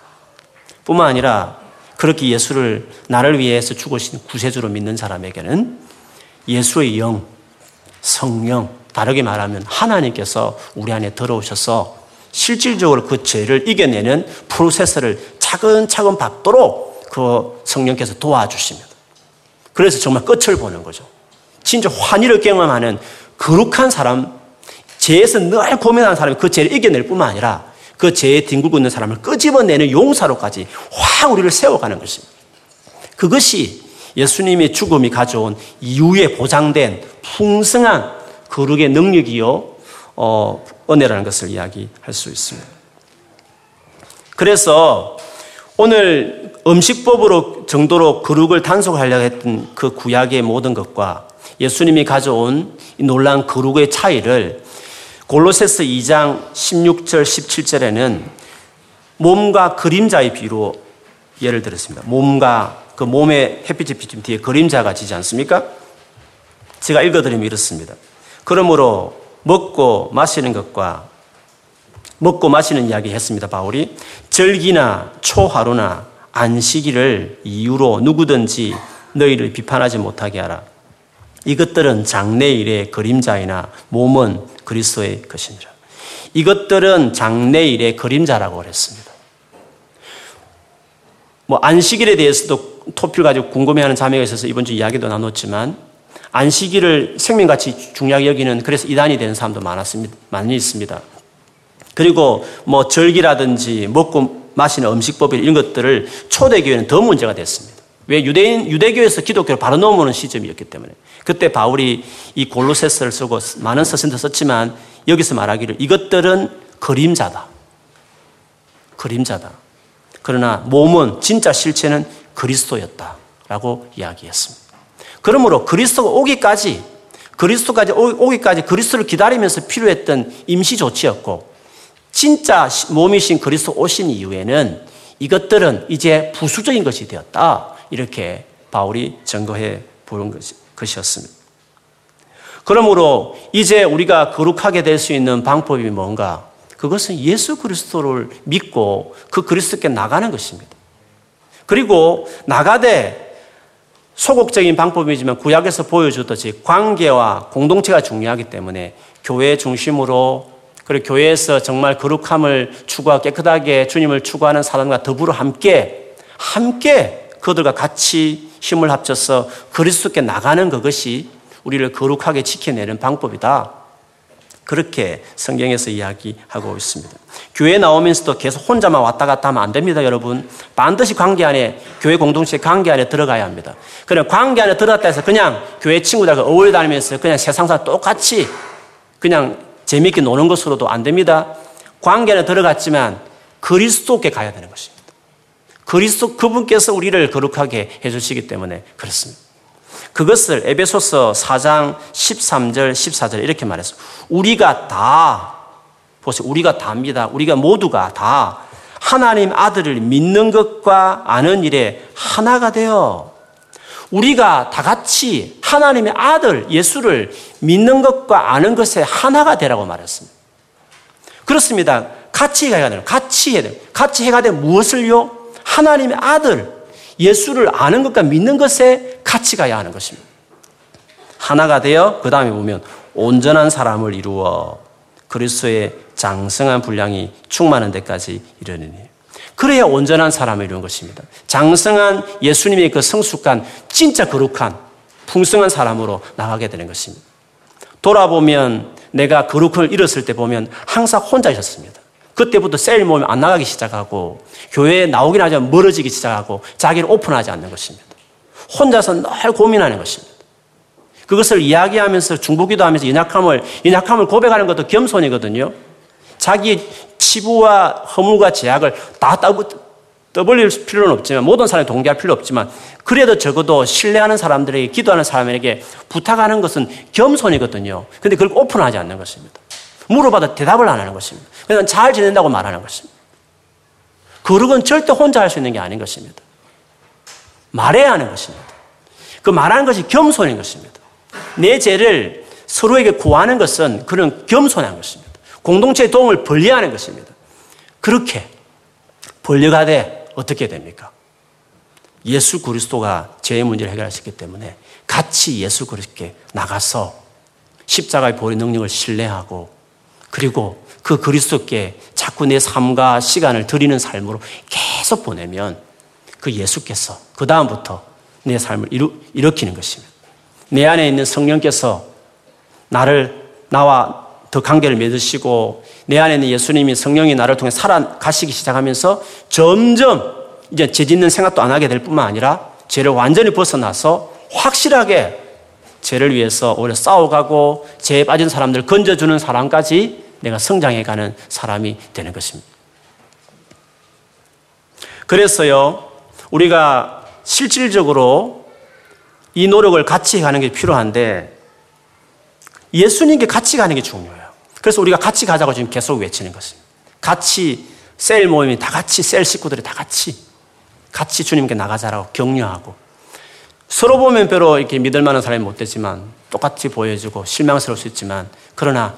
뿐만 아니라 그렇게 예수를 나를 위해서 죽으신 구세주로 믿는 사람에게는 예수의 영, 성령, 다르게 말하면 하나님께서 우리 안에 들어오셔서 실질적으로 그 죄를 이겨내는 프로세스를 차근차근 밟도록 그 성령께서 도와주십니다. 그래서 정말 끝을 보는 거죠. 진짜 환희를 경험하는 거룩한 사람, 죄에서 늘 고민하는 사람이 그 죄를 이겨낼 뿐만 아니라 그 죄에 뒹굴고 있는 사람을 끄집어내는 용사로까지 확 우리를 세워가는 것입니다. 그것이 예수님의 죽음이 가져온 이후에 보장된 풍성한 거룩의 능력이요, 어, 은혜라는 것을 이야기할 수 있습니다. 그래서 오늘 음식법으로 정도로 거룩을 단속하려고 했던 그 구약의 모든 것과 예수님이 가져온 이 놀라운 거룩의 차이를 골로새서 2장 16절 17절에는 몸과 그림자의 비로 예를 들었습니다. 몸과 그 몸에 햇빛이 비친 뒤에 그림자가 지지 않습니까? 제가 읽어드리면 이렇습니다. 그러므로 먹고 마시는 것과 먹고 마시는 이야기 했습니다. 바울이 절기나 초하루나 안식일을 이유로 누구든지 너희를 비판하지 못하게 하라. 이것들은 장래일의 그림자이나 몸은 그리스도의 것이니라. 이것들은 장래일의 그림자라고 그랬습니다. 뭐 안식일에 대해서도 토필 가지고 궁금해하는 자매가 있어서 이번 주 이야기도 나눴지만 안식일을 생명같이 중요하게 여기는 그래서 이단이 되는 사람도 많았습니다. 많이 있습니다. 그리고 뭐 절기라든지 먹고 마시는 음식법 이런 것들을 초대교회는 더 문제가 됐습니다. 왜 유대인 유대교에서 기독교를 바로 넘어오는 시점이었기 때문에 그때 바울이 이 골로새서를 쓰고 많은 서신도 썼지만 여기서 말하기를 이것들은 그림자다. 그림자다. 그러나 몸은 진짜 실체는 그리스도였다라고 이야기했습니다. 그러므로 그리스도가 오기까지 그리스도까지 오기까지 그리스도를 기다리면서 필요했던 임시 조치였고 진짜 몸이신 그리스도 오신 이후에는 이것들은 이제 부수적인 것이 되었다. 이렇게 바울이 증거해 보는 것이었습니다. 그러므로 이제 우리가 거룩하게 될 수 있는 방법이 뭔가? 그것은 예수 그리스도를 믿고 그 그리스도께 나가는 것입니다. 그리고 나가되 소극적인 방법이지만 구약에서 보여주듯이 관계와 공동체가 중요하기 때문에 교회 중심으로 그리고 교회에서 정말 거룩함을 추구하고 깨끗하게 주님을 추구하는 사람과 더불어 함께 함께 그들과 같이 힘을 합쳐서 그리스도께 나가는 그것이 우리를 거룩하게 지켜내는 방법이다. 그렇게 성경에서 이야기하고 있습니다. 교회 나오면서도 계속 혼자만 왔다 갔다 하면 안 됩니다, 여러분. 반드시 관계 안에, 교회 공동체 관계 안에 들어가야 합니다. 그냥 관계 안에 들어갔다 해서 그냥 교회 친구들과 어울려 다니면서 그냥 세상사 똑같이 그냥 재미있게 노는 것으로도 안 됩니다. 관계 안에 들어갔지만 그리스도께 가야 되는 것입니다. 그리스도 그분께서 우리를 거룩하게 해주시기 때문에 그렇습니다. 그것을 에베소서 4장 13절, 14절 이렇게 말했어. 우리가 다, 보세요. 우리가 다입니다. 우리가 모두가 다 하나님 아들을 믿는 것과 아는 일에 하나가 되어 우리가 다 같이 하나님의 아들 예수를 믿는 것과 아는 것에 하나가 되라고 말했습니다. 그렇습니다. 같이 해야 돼요. 같이 해야 돼요. 같이 해가 돼 무엇을요? 하나님의 아들 예수를 아는 것과 믿는 것에 같이 가야 하는 것입니다. 하나가 되어 그 다음에 보면 온전한 사람을 이루어 그리스도의 장성한 분량이 충만한 데까지 이르느니 그래야 온전한 사람을 이루는 것입니다. 장성한 예수님의 그 성숙한 진짜 거룩한 풍성한 사람으로 나가게 되는 것입니다. 돌아보면 내가 거룩을 잃었을 때 보면 항상 혼자 있었습니다. 그때부터 셀 몸이 안 나가기 시작하고 교회에 나오긴 하지만 멀어지기 시작하고 자기를 오픈하지 않는 것입니다. 혼자서 늘 고민하는 것입니다. 그것을 이야기하면서 중보기도 하면서 연약함을 연약함을 고백하는 것도 겸손이거든요. 자기 치부와 허물과 제약을 다 떠벌릴 필요는 없지만 모든 사람이 동기할 필요 없지만 그래도 적어도 신뢰하는 사람들에게 기도하는 사람에게 부탁하는 것은 겸손이거든요. 근데 그걸 오픈하지 않는 것입니다. 물어봐도 대답을 안 하는 것입니다. 그냥 잘 지낸다고 말하는 것입니다. 거룩은 절대 혼자 할 수 있는 게 아닌 것입니다. 말해야 하는 것입니다. 그 말하는 것이 겸손인 것입니다. 내 죄를 서로에게 구하는 것은 그런 겸손한 것입니다. 공동체의 도움을 벌려하는 것입니다. 그렇게 벌려가되 어떻게 됩니까? 예수 그리스도가 죄의 문제를 해결하셨기 때문에 같이 예수 그리스도께 나가서 십자가의 보리 능력을 신뢰하고 그리고 그 그리스도께 자꾸 내 삶과 시간을 드리는 삶으로 계속 보내면 그 예수께서 그 다음부터 내 삶을 일으, 일으키는 것입니다. 내 안에 있는 성령께서 나를 나와 더 관계를 맺으시고 내 안에 있는 예수님이 성령이 나를 통해 살아가시기 시작하면서 점점 이제 죄 짓는 생각도 안 하게 될 뿐만 아니라 죄를 완전히 벗어나서 확실하게 죄를 위해서 오히려 싸워가고 죄에 빠진 사람들 건져주는 사람까지 내가 성장해가는 사람이 되는 것입니다. 그래서요, 우리가 실질적으로 이 노력을 같이 가는 게 필요한데 예수님께 같이 가는 게 중요해요. 그래서 우리가 같이 가자고 지금 계속 외치는 것입니다. 같이 셀 모임이 다 같이 셀 식구들이 다 같이 같이 주님께 나가자라고 격려하고 서로 보면 별로 이렇게 믿을 만한 사람이 못 되지만 똑같이 보여주고 실망스러울 수 있지만 그러나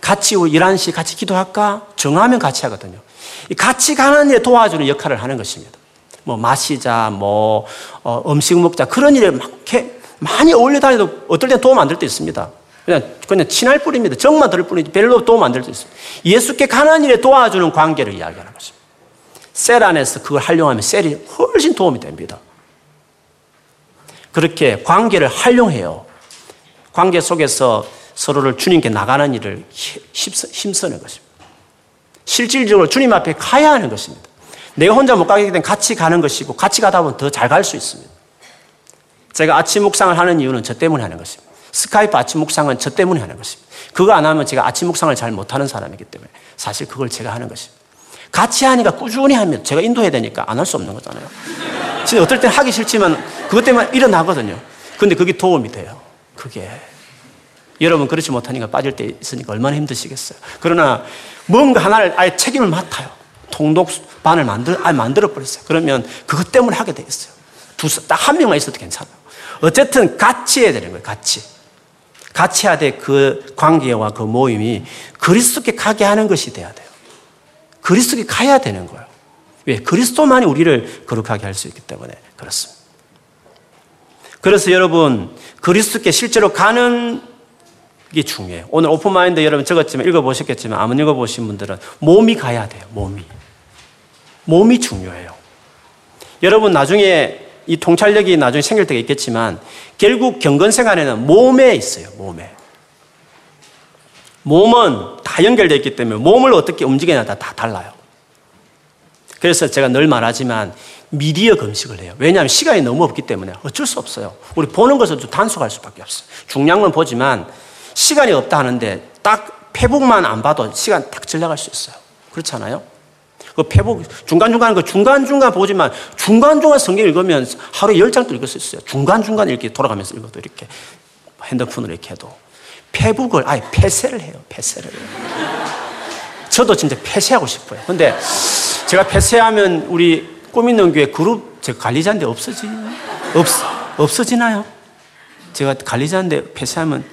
같이 11시 같이 기도할까? 정하면 같이 하거든요. 같이 가는 일에 도와주는 역할을 하는 것입니다. 뭐 마시자, 뭐 어, 음식 먹자 그런 일에 막 이렇게 많이 어울려 다녀도 어떨 때 도움 안 될 때 있습니다. 그냥 그냥 친할 뿐입니다. 정만 들을 뿐이지 별로 도움 안 될 때 있습니다. 예수께 가는 일에 도와주는 관계를 이야기하는 것입니다. 셀 안에서 그걸 활용하면 셀이 훨씬 도움이 됩니다. 그렇게 관계를 활용해요. 관계 속에서 서로를 주님께 나가는 일을 힘쓰는 것입니다. 실질적으로 주님 앞에 가야 하는 것입니다. 내가 혼자 못 가게 되면 같이 가는 것이고 같이 가다 보면 더 잘 갈 수 있습니다. 제가 아침 묵상을 하는 이유는 저 때문에 하는 것입니다. 스카이프 아침 묵상은 저 때문에 하는 것입니다. 그거 안 하면 제가 아침 묵상을 잘 못하는 사람이기 때문에 사실 그걸 제가 하는 것입니다. 같이 하니까 꾸준히 하면 제가 인도해야 되니까 안 할 수 없는 거잖아요. 진짜 어떨 땐 하기 싫지만 그것 때문에 일어나거든요. 근데 그게 도움이 돼요. 그게. 여러분 그렇지 못하니까 빠질 때 있으니까 얼마나 힘드시겠어요. 그러나 뭔가 하나를 아예 책임을 맡아요. 통독반을 만들, 아예 만들어버렸어요. 그러면 그것 때문에 하게 돼 있어요. 두, 딱 한 명만 있어도 괜찮아요. 어쨌든 같이 해야 되는 거예요. 같이. 같이 해야 돼. 그 관계와 그 모임이 그리스도께 가게 하는 것이 돼야 돼요. 그리스도께 가야 되는 거예요. 왜? 그리스도만이 우리를 거룩하게 할 수 있기 때문에 그렇습니다. 그래서 여러분, 그리스도께 실제로 가는 게 중요해요. 오늘 오픈마인드 여러분 적었지만 읽어보셨겠지만 아무 읽어보신 분들은 몸이 가야 돼요. 몸이. 몸이 중요해요. 여러분 나중에 이 통찰력이 나중에 생길 때가 있겠지만 결국 경건 생활에는 몸에 있어요. 몸에. 몸은 다 연결되어 있기 때문에 몸을 어떻게 움직이냐 다, 다 달라요. 그래서 제가 늘 말하지만 미디어 금식을 해요. 왜냐하면 시간이 너무 없기 때문에 어쩔 수 없어요. 우리 보는 것을 좀 단속할 수밖에 없어요. 중량은 보지만 시간이 없다 하는데 딱 페북만 안 봐도 시간 딱 지나갈 수 있어요. 그렇잖아요? 그 페북 중간중간 그 중간중간 보지만 중간중간 성경 읽으면 하루에 열 장도 읽을 수 있어요. 중간중간 이렇게 돌아가면서 읽어도 이렇게 핸드폰으로 이렇게 해도 페북을 아예 폐쇄를 해요. 폐쇄를. 저도 진짜 폐쇄하고 싶어요. 근데 제가 폐쇄하면 우리 꿈 있는 교회 그룹 제가 관리자인데 없어지 없 없어지나요? 제가 관리자인데 폐쇄하면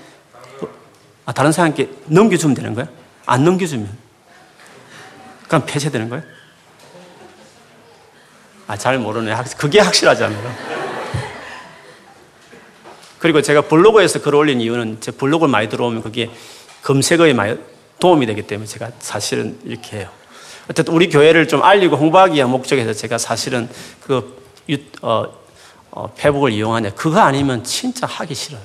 아, 다른 사람께 넘겨주면 되는 거야? 안 넘겨주면 그럼 폐쇄되는 거예요? 아, 잘 모르네. 그게 확실하잖아요. 그리고 제가 블로그에서 글 올린 이유는 제 블로그를 많이 들어오면 그게 검색어에 많이 도움이 되기 때문에 제가 사실은 이렇게 해요. 어쨌든 우리 교회를 좀 알리고 홍보하기 위한 목적에서 제가 사실은 그, 어, 어, 페북을 이용하냐. 그거 아니면 진짜 하기 싫어요.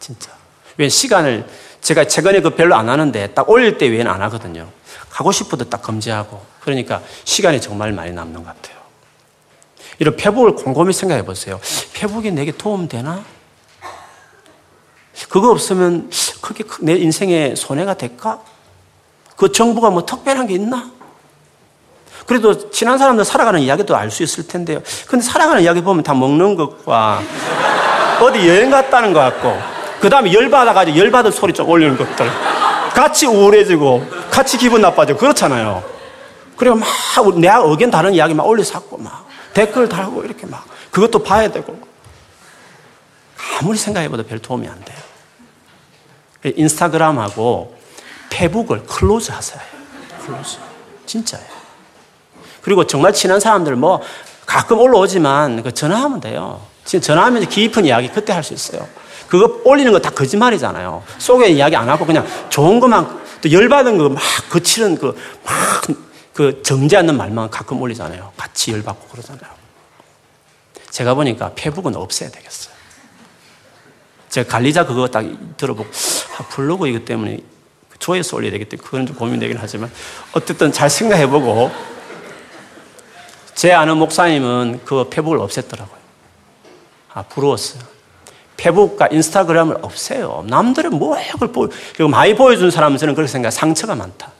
진짜. 왜 시간을 제가 최근에 그 별로 안 하는데 딱 올릴 때 외에는 안 하거든요. 가고 싶어도 딱 금지하고. 그러니까 시간이 정말 많이 남는 것 같아요. 이런 페북을 곰곰이 생각해 보세요. 페북이 내게 도움 되나? 그거 없으면 그게 내 인생에 손해가 될까? 그 정부가 뭐 특별한 게 있나? 그래도 친한 사람들 살아가는 이야기도 알 수 있을 텐데요. 근데 살아가는 이야기 보면 다 먹는 것과 어디 여행 갔다는 것 같고, 그 다음에 열받아가지고 열받은 소리 좀 올리는 것들. 같이 우울해지고, 같이 기분 나빠지고, 그렇잖아요. 그리고 막, 내가 의견 다른 이야기 막 올려서 고 막, 댓글 달고, 이렇게 막, 그것도 봐야 되고. 아무리 생각해봐도 별 도움이 안 돼요. 인스타그램하고 페북을 close 하세요. Close. 진짜예요. 그리고 정말 친한 사람들 뭐 가끔 올라오지만 그 전화하면 돼요. 지금 전화하면 깊은 이야기 그때 할 수 있어요. 그거 올리는 거 다 거짓말이잖아요. 속에 이야기 안 하고 그냥 좋은 것만 또 열받은 거 막 거치는 그막 그 정지 않는 말만 가끔 올리잖아요. 같이 열받고 그러잖아요. 제가 보니까 페북은 없애야 되겠어요. 제가 관리자 그거 딱 들어보고 아, 블로그 이것 때문에 조회수 올려야 때문에 그건 좀 고민되긴 하지만 어쨌든 잘 생각해보고 제 아는 목사님은 그 페북을 없앴더라고요. 아, 부러웠어요. 페북과 인스타그램을 없애요. 뭐 그걸 보, 그리고 많이 보여준 사람은 저는 그렇게 생각해요. 상처가 많다.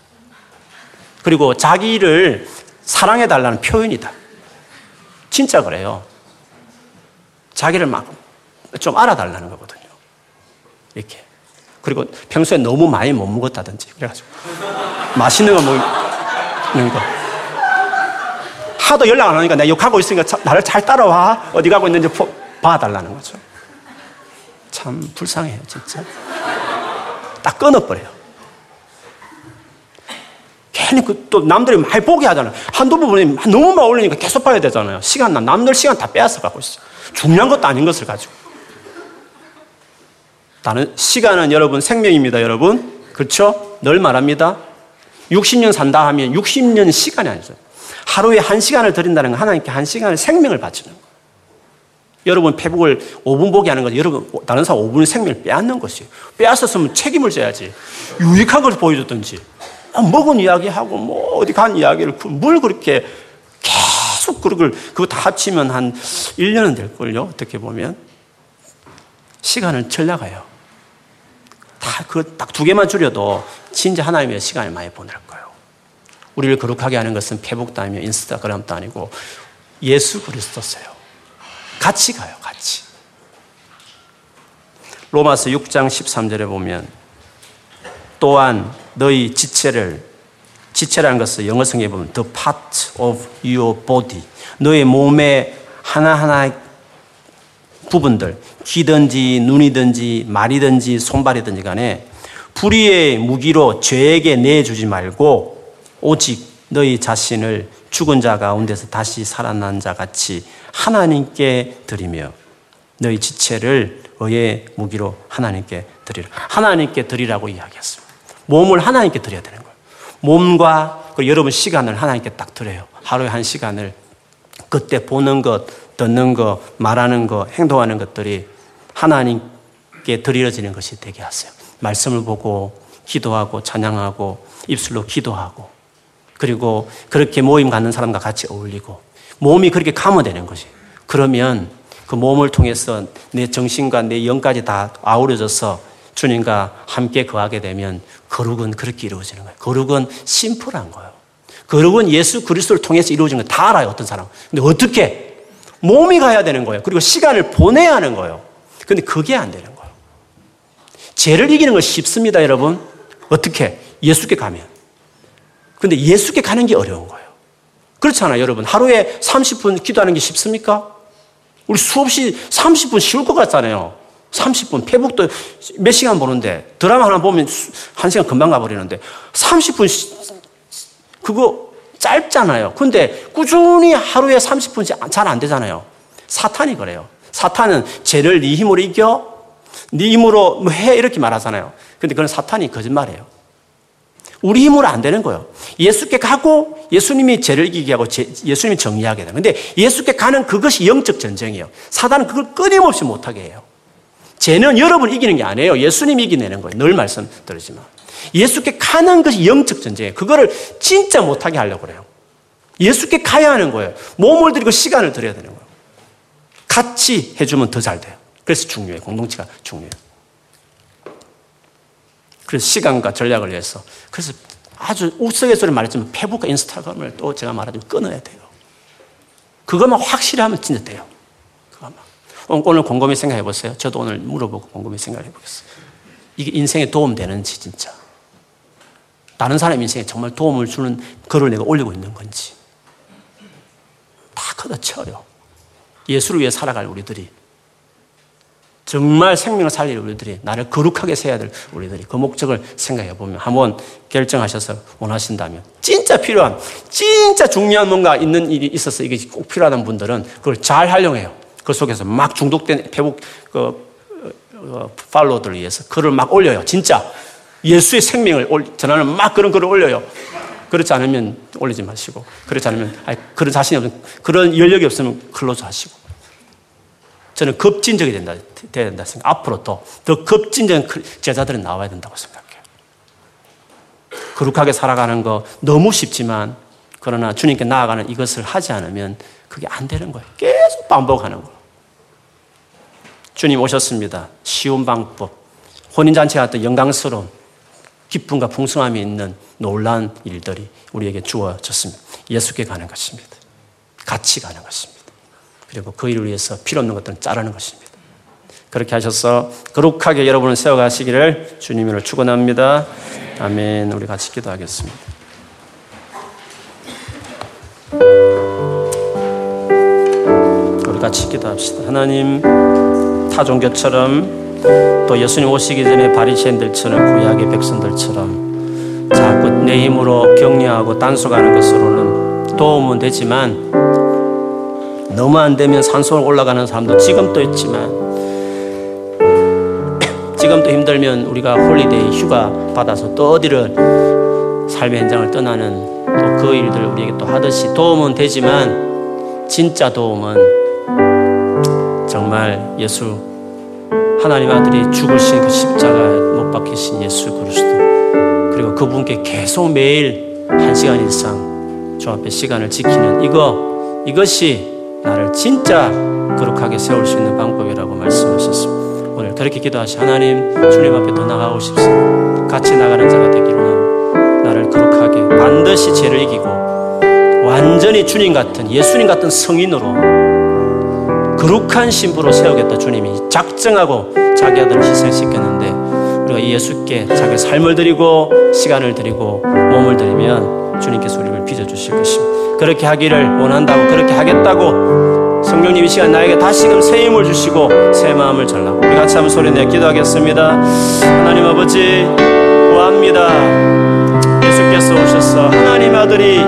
그리고 자기를 사랑해달라는 표현이다. 진짜 그래요. 자기를 막 좀 알아달라는 거거든요. 이렇게. 그리고 평소에 너무 많이 못 먹었다든지. 그래가지고. 맛있는 거 먹는 거. 하도 연락 안 하니까 내가 욕하고 있으니까 나를 잘 따라와. 어디 가고 있는지 봐달라는 거죠. 참 불쌍해요, 진짜. 딱 끊어버려요. 괜히 그 또 남들이 많이 보게 하잖아요. 한두 부분이 너무 많이 올리니까 계속 봐야 되잖아요. 시간, 남들 시간 다 빼앗아 가고 있어. 중요한 것도 아닌 것을 가지고. 나는 시간은 여러분 생명입니다, 여러분. 그렇죠? 늘 말합니다. 60년 산다 하면 60년 시간이 아니죠. 하루에 한 시간을 드린다는 건 하나님께 한 시간을 생명을 바치는 거예요. 여러분 페북을 5분 보게 하는 건 여러분 다른 사람 5분의 생명을 빼앗는 것이에요. 빼앗았으면 책임을 져야지. 유익한 걸 보여줬든지. 아, 먹은 이야기하고 뭐 어디 간 이야기를 뭘 그렇게 계속 그걸 그거 다 합치면 한 1년은 될걸요. 어떻게 보면. 시간을 절약해요. 다 그 딱 두 개만 줄여도 진짜 하나님의 시간을 많이 보낼 거예요. 우리를 거룩하게 하는 것은 페북도 아니며 인스타그램도 아니고 예수 그리스도세요. 같이 가요, 같이. 로마서 6장 13절에 보면 또한 너희 지체를 지체라는 것을 영어 성에 보면 the part of your body 너의 몸의 하나하나 부분들 귀든지 눈이든지 말이든지 손발이든지 간에 불의의 무기로 죄에게 내주지 말고 오직 너희 자신을 죽은 자 가운데서 다시 살아난 자 같이 하나님께 드리며 너희 지체를 의의 무기로 하나님께 드리라. 하나님께 드리라고 이야기했습니다. 몸을 하나님께 드려야 되는 거예요. 몸과 그 여러분 시간을 하나님께 딱 드려요. 하루에 한 시간을 그때 보는 것, 듣는 것, 말하는 것, 행동하는 것들이 하나님께 드려지는 것이 되게 하세요. 말씀을 보고 기도하고 찬양하고 입술로 기도하고 그리고 그렇게 모임 갖는 사람과 같이 어울리고 몸이 그렇게 감화되는 것이 그러면 그 몸을 통해서 내 정신과 내 영까지 다 아우러져서 주님과 함께 거하게 되면 거룩은 그렇게 이루어지는 거예요. 거룩은 심플한 거예요. 거룩은 예수 그리스도를 통해서 이루어지는 거다 알아요, 어떤 사람. 근데 어떻게? 몸이 가야 되는 거예요. 그리고 시간을 보내야 하는 거예요. 근데 그게 안 되는 거예요. 죄를 이기는 건 쉽습니다, 여러분. 어떻게? 예수께 가면. 근데 예수께 가는 게 어려운 거예요. 그렇잖아요, 여러분. 하루에 30분 기도하는 게 쉽습니까? 우리 수없이 30분 쉬울 것 같잖아요. 30분, 페북도 몇 시간 보는데, 드라마 하나 보면 한 시간 금방 가버리는데, 30분, 그거 짧잖아요. 근데 꾸준히 하루에 30분씩 잘 안 되잖아요. 사탄이 그래요. 사탄은 죄를 네 힘으로 이겨? 네 힘으로 뭐 해? 이렇게 말하잖아요. 근데 그건 사탄이 거짓말이에요. 우리 힘으로 안 되는 거예요. 예수께 가고 예수님이 죄를 이기게 하고 예수님이 정리하게 돼요. 근데 예수께 가는 그것이 영적 전쟁이에요. 사단은 그걸 끊임없이 못하게 해요. 죄는 여러분 이기는 게 아니에요. 예수님이 이기내는 거예요. 늘 말씀드리지만. 예수께 가는 것이 영적 전쟁이에요. 그거를 진짜 못하게 하려고 그래요. 예수께 가야 하는 거예요. 몸을 들이고 시간을 들여야 되는 거예요. 같이 해주면 더 잘 돼요. 그래서 중요해요. 공동체가 중요해요. 그래서 시간과 전략을 위해서. 그래서 아주 우스갯소리 말했지만 페북과 인스타그램을 또 제가 말하자면 끊어야 돼요. 그것만 확실히 하면 진짜 돼요. 그것만. 오늘 곰곰이 생각해 보세요. 저도 오늘 물어보고 곰곰이 생각해 보겠어요. 이게 인생에 도움 되는지 진짜. 다른 사람 인생에 정말 도움을 주는 글을 내가 올리고 있는 건지. 다 걷어쳐요. 예수를 위해 살아갈 우리들이. 정말 생명을 살릴 우리들이 나를 거룩하게 세야 될 우리들이 그 목적을 생각해 보면 한번 결정하셔서 원하신다면 진짜 필요한 진짜 중요한 뭔가 있는 일이 있어서 이게 꼭 필요하다는 분들은 그걸 잘 활용해요. 그 속에서 막 중독된 페북 그 어, 팔로워들을 위해서 글을 막 올려요. 진짜 예수의 생명을 전하는 막 그런 글을 올려요. 그렇지 않으면 올리지 마시고 그렇지 않으면 아니, 그런 자신이 없으면 그런 영력이 없으면 close 하시고 저는 급진적이 된다, 돼야 된다 생각. 앞으로 더, 더 급진적인 제자들은 나와야 된다고 생각해요. 거룩하게 살아가는 거 너무 쉽지만 그러나 주님께 나아가는 이것을 하지 않으면 그게 안 되는 거예요. 계속 반복하는 거예요. 주님 오셨습니다. 쉬운 방법. 혼인잔치 같은 영광스러운 기쁨과 풍성함이 있는 놀란 일들이 우리에게 주어졌습니다. 예수께 가는 것입니다. 같이 가는 것입니다. 그리고 그 일을 위해서 필요 없는 것들은 자르는 것입니다. 그렇게 하셔서 거룩하게 여러분을 세워가시기를 주님으로 축원합니다. 아멘. 우리 같이 기도하겠습니다. 우리 같이 기도합시다. 하나님 타 종교처럼 또 예수님 오시기 전에 바리새인들처럼 구약의 백성들처럼 자꾸 내 힘으로 격리하고 단속하는 것으로는 도움은 되지만 너무 안 되면 산속을 올라가는 사람도 지금도 있지만 지금도 힘들면 우리가 holiday 휴가 받아서 또 어디를 삶의 현장을 떠나는 또 그 일들 우리에게 또 하듯이 도움은 되지만 진짜 도움은 정말 예수 하나님 아들이 죽으신 그 십자가에 못 박히신 예수 그리스도 그리고 그분께 계속 매일 한 시간 이상 주 앞에 시간을 지키는 이거 이것이 나를 진짜 거룩하게 세울 수 있는 방법이라고 말씀하셨습니다. 오늘 그렇게 기도하시 하나님 주님 앞에 더 나가고 싶습니다. 같이 나가는 자가 되기로 는 나를 거룩하게 반드시 죄를 이기고 완전히 주님 같은 예수님 같은 성인으로 거룩한 신부로 세우겠다 주님이 작정하고 자기 아들을 희생시켰는데 우리가 예수께 자기 삶을 드리고 시간을 드리고 몸을 드리면 주님께서 우리를 빚어주실 것입니다. 그렇게 하기를 원한다고 그렇게 하겠다고 성령님 이 시간 나에게 다시금 새 힘을 주시고 새 마음을 전라고 우리 같이 한번 소리 내 기도하겠습니다. 하나님 아버지 구합니다. 예수께서 오셔서 하나님 아들이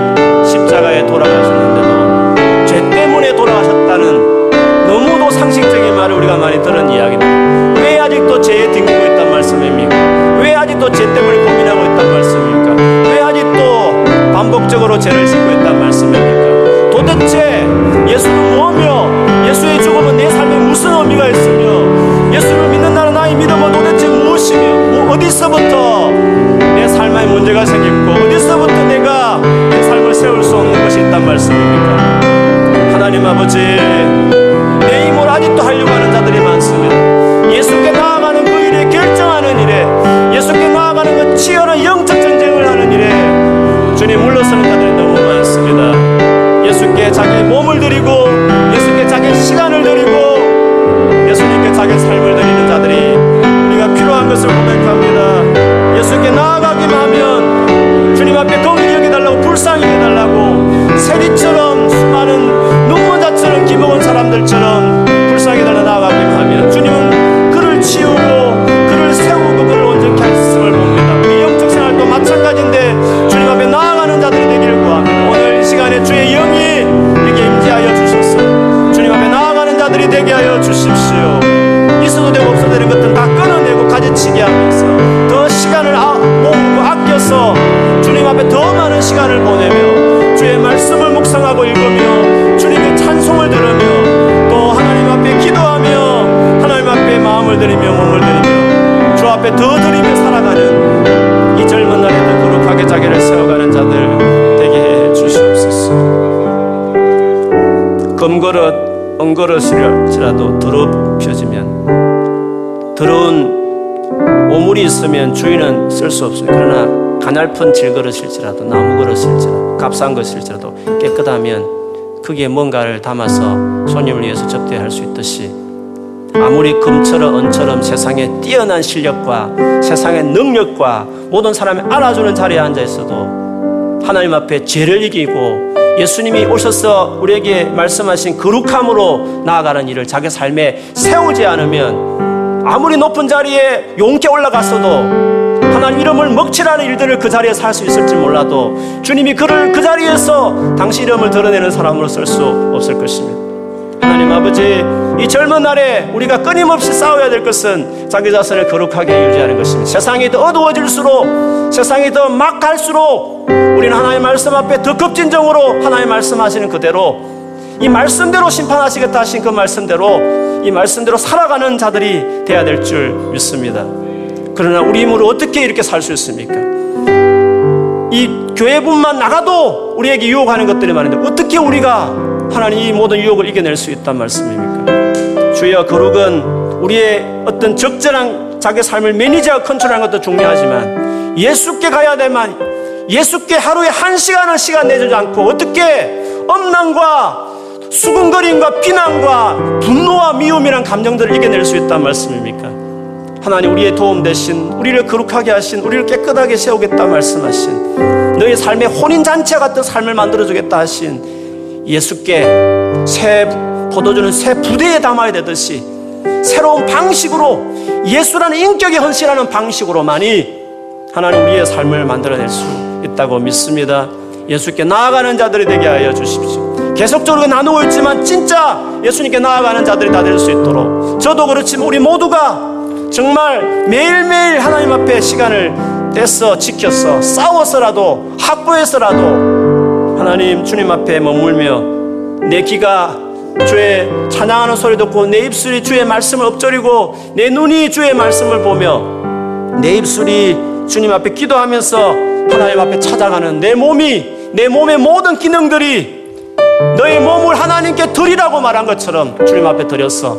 십자가에 돌아가셨는데도 죄 때문에 돌아가셨다는 너무도 상식적인 말을 우리가 많이 들은 이야기입니다. 왜 아직도 죄에 뒹구고 있단 말씀입니까? 왜 아직도 죄 때문에 고민하고 있단 말씀입니까? 왜 아직도 반복적으로 죄를 짓고 있단 말씀입니까? 도대체 예수는 뭐며 예수의 죽음은 내 삶에 무슨 의미가 있으며 예수를 믿는다는 나의 믿음은 도대체 무엇이며 뭐 어디서부터 내 삶에 문제가 생겼고 어디서부터 내가 내 삶을 세울 수 없는 것이 있단 말씀입니까? 하나님 아버지 치열한 영적 전쟁을 하는 일에 주님 물러서는 자들이 너무 많습니다. 예수께 자기 몸을 드리고 예수께 자기 시간을 드리고 예수님께 자기 삶을 드리는 자들이 우리가 필요한 것을 고백합니다. 예수께 나아가기만 하면 주님 앞에 긍휼히 여기달라고 불쌍히 여기달라고 세리처럼 수많은 눈먼 자처럼 기먹은 사람들처럼 불쌍히 달라 나아가기만 하면 주님은 되게 하여 주십시오. 있어도 되고 없어도 되는 것들은 다 끊어내고 가지치게 하면서 더 시간을 아, 모으고 아껴서 주님 앞에 더 많은 시간을 보내며 주의 말씀을 묵상하고 읽으며 주님의 찬송을 들으며 또 하나님 앞에 기도하며 하나님 앞에 마음을 드리며 몸을 드리며 주 앞에 더 드리며 살아가는 이 젊은 날에도 거룩하게 자기를 금그릇 은그릇이라도 더럽혀지면 더러운 오물이 있으면 주인은 쓸 수 없습니다. 그러나 가냘픈 질그릇일지라도 나무 그릇일지라도 값싼 것일지라도 깨끗하면 크게 뭔가를 담아서 손님을 위해서 접대할 수 있듯이 아무리 금처럼 은처럼 세상에 뛰어난 실력과 세상의 능력과 모든 사람이 알아주는 자리에 앉아 있어도 하나님 앞에 죄를 이기고 예수님이 오셔서 우리에게 말씀하신 거룩함으로 나아가는 일을 자기 삶에 세우지 않으면 아무리 높은 자리에 용케 올라갔어도 하나님 이름을 먹칠하는 일들을 그 자리에서 할 수 있을지 몰라도 주님이 그를 그 자리에서 당신 이름을 드러내는 사람으로 쓸 수 없을 것입니다. 하나님 아버지 이 젊은 날에 우리가 끊임없이 싸워야 될 것은 자기 자신을 거룩하게 유지하는 것입니다. 세상이 더 어두워질수록 세상이 더 막 갈수록 우리는 하나님의 말씀 앞에 더 급진정으로 하나님 말씀하시는 그대로 이 말씀대로 심판하시겠다 하신 그 말씀대로 이 말씀대로 살아가는 자들이 돼야 될 줄 믿습니다. 그러나 우리 힘으로 어떻게 이렇게 살 수 있습니까? 이 교회분만 나가도 우리에게 유혹하는 것들이 많은데 어떻게 우리가 하나님 이 모든 유혹을 이겨낼 수 있단 말씀입니까? 주여 거룩은 우리의 어떤 적절한 자기 삶을 매니저하고 컨트롤하는 것도 중요하지만 예수께 가야 되만 예수께 하루에 한 시간을 시간 내주지 않고 어떻게 엄난과 수근거림과 비난과 분노와 미움이란 감정들을 이겨낼 수 있단 말씀입니까? 하나님 우리의 도움 대신 우리를 거룩하게 하신 우리를 깨끗하게 세우겠다 말씀하신 너의 삶의 혼인 잔치 같은 삶을 만들어 주겠다 하신 예수께 새 포도주는 새 부대에 담아야 되듯이 새로운 방식으로 예수라는 인격에 헌신하는 방식으로만이 하나님 우리의 삶을 만들어낼 수 있다고 믿습니다. 예수께 나아가는 자들이 되게 하여 주십시오. 계속적으로 나누고 있지만 진짜 예수님께 나아가는 자들이 다 될 수 있도록 저도 그렇지만 우리 모두가 정말 매일매일 하나님 앞에 시간을 떼서 지켜서 싸워서라도 확보해서라도 하나님 주님 앞에 머물며 내 귀가 주의 찬양하는 소리 듣고 내 입술이 주의 말씀을 엎드리고 내 눈이 주의 말씀을 보며 내 입술이 주님 앞에 기도하면서 하나님 앞에 찾아가는 내 몸이 내 몸의 모든 기능들이 너의 몸을 하나님께 드리라고 말한 것처럼 주님 앞에 드렸어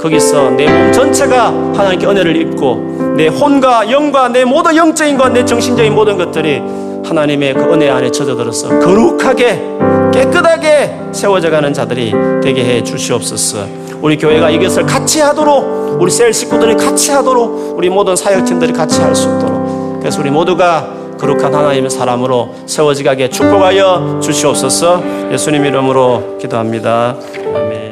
거기서 내 몸 전체가 하나님께 은혜를 입고 내 혼과 영과 내 모든 영적인 것, 내 정신적인 모든 것들이 하나님의 그 은혜 안에 젖어들어서 거룩하게 깨끗하게 세워져 가는 자들이 되게 해 주시옵소서. 우리 교회가 이것을 같이 하도록 우리 셀 식구들이 같이 하도록 우리 모든 사역팀들이 같이 할 수 있도록 그래서 우리 모두가 거룩한 하나님의 사람으로 세워지게 축복하여 주시옵소서. 예수님 이름으로 기도합니다. 아멘.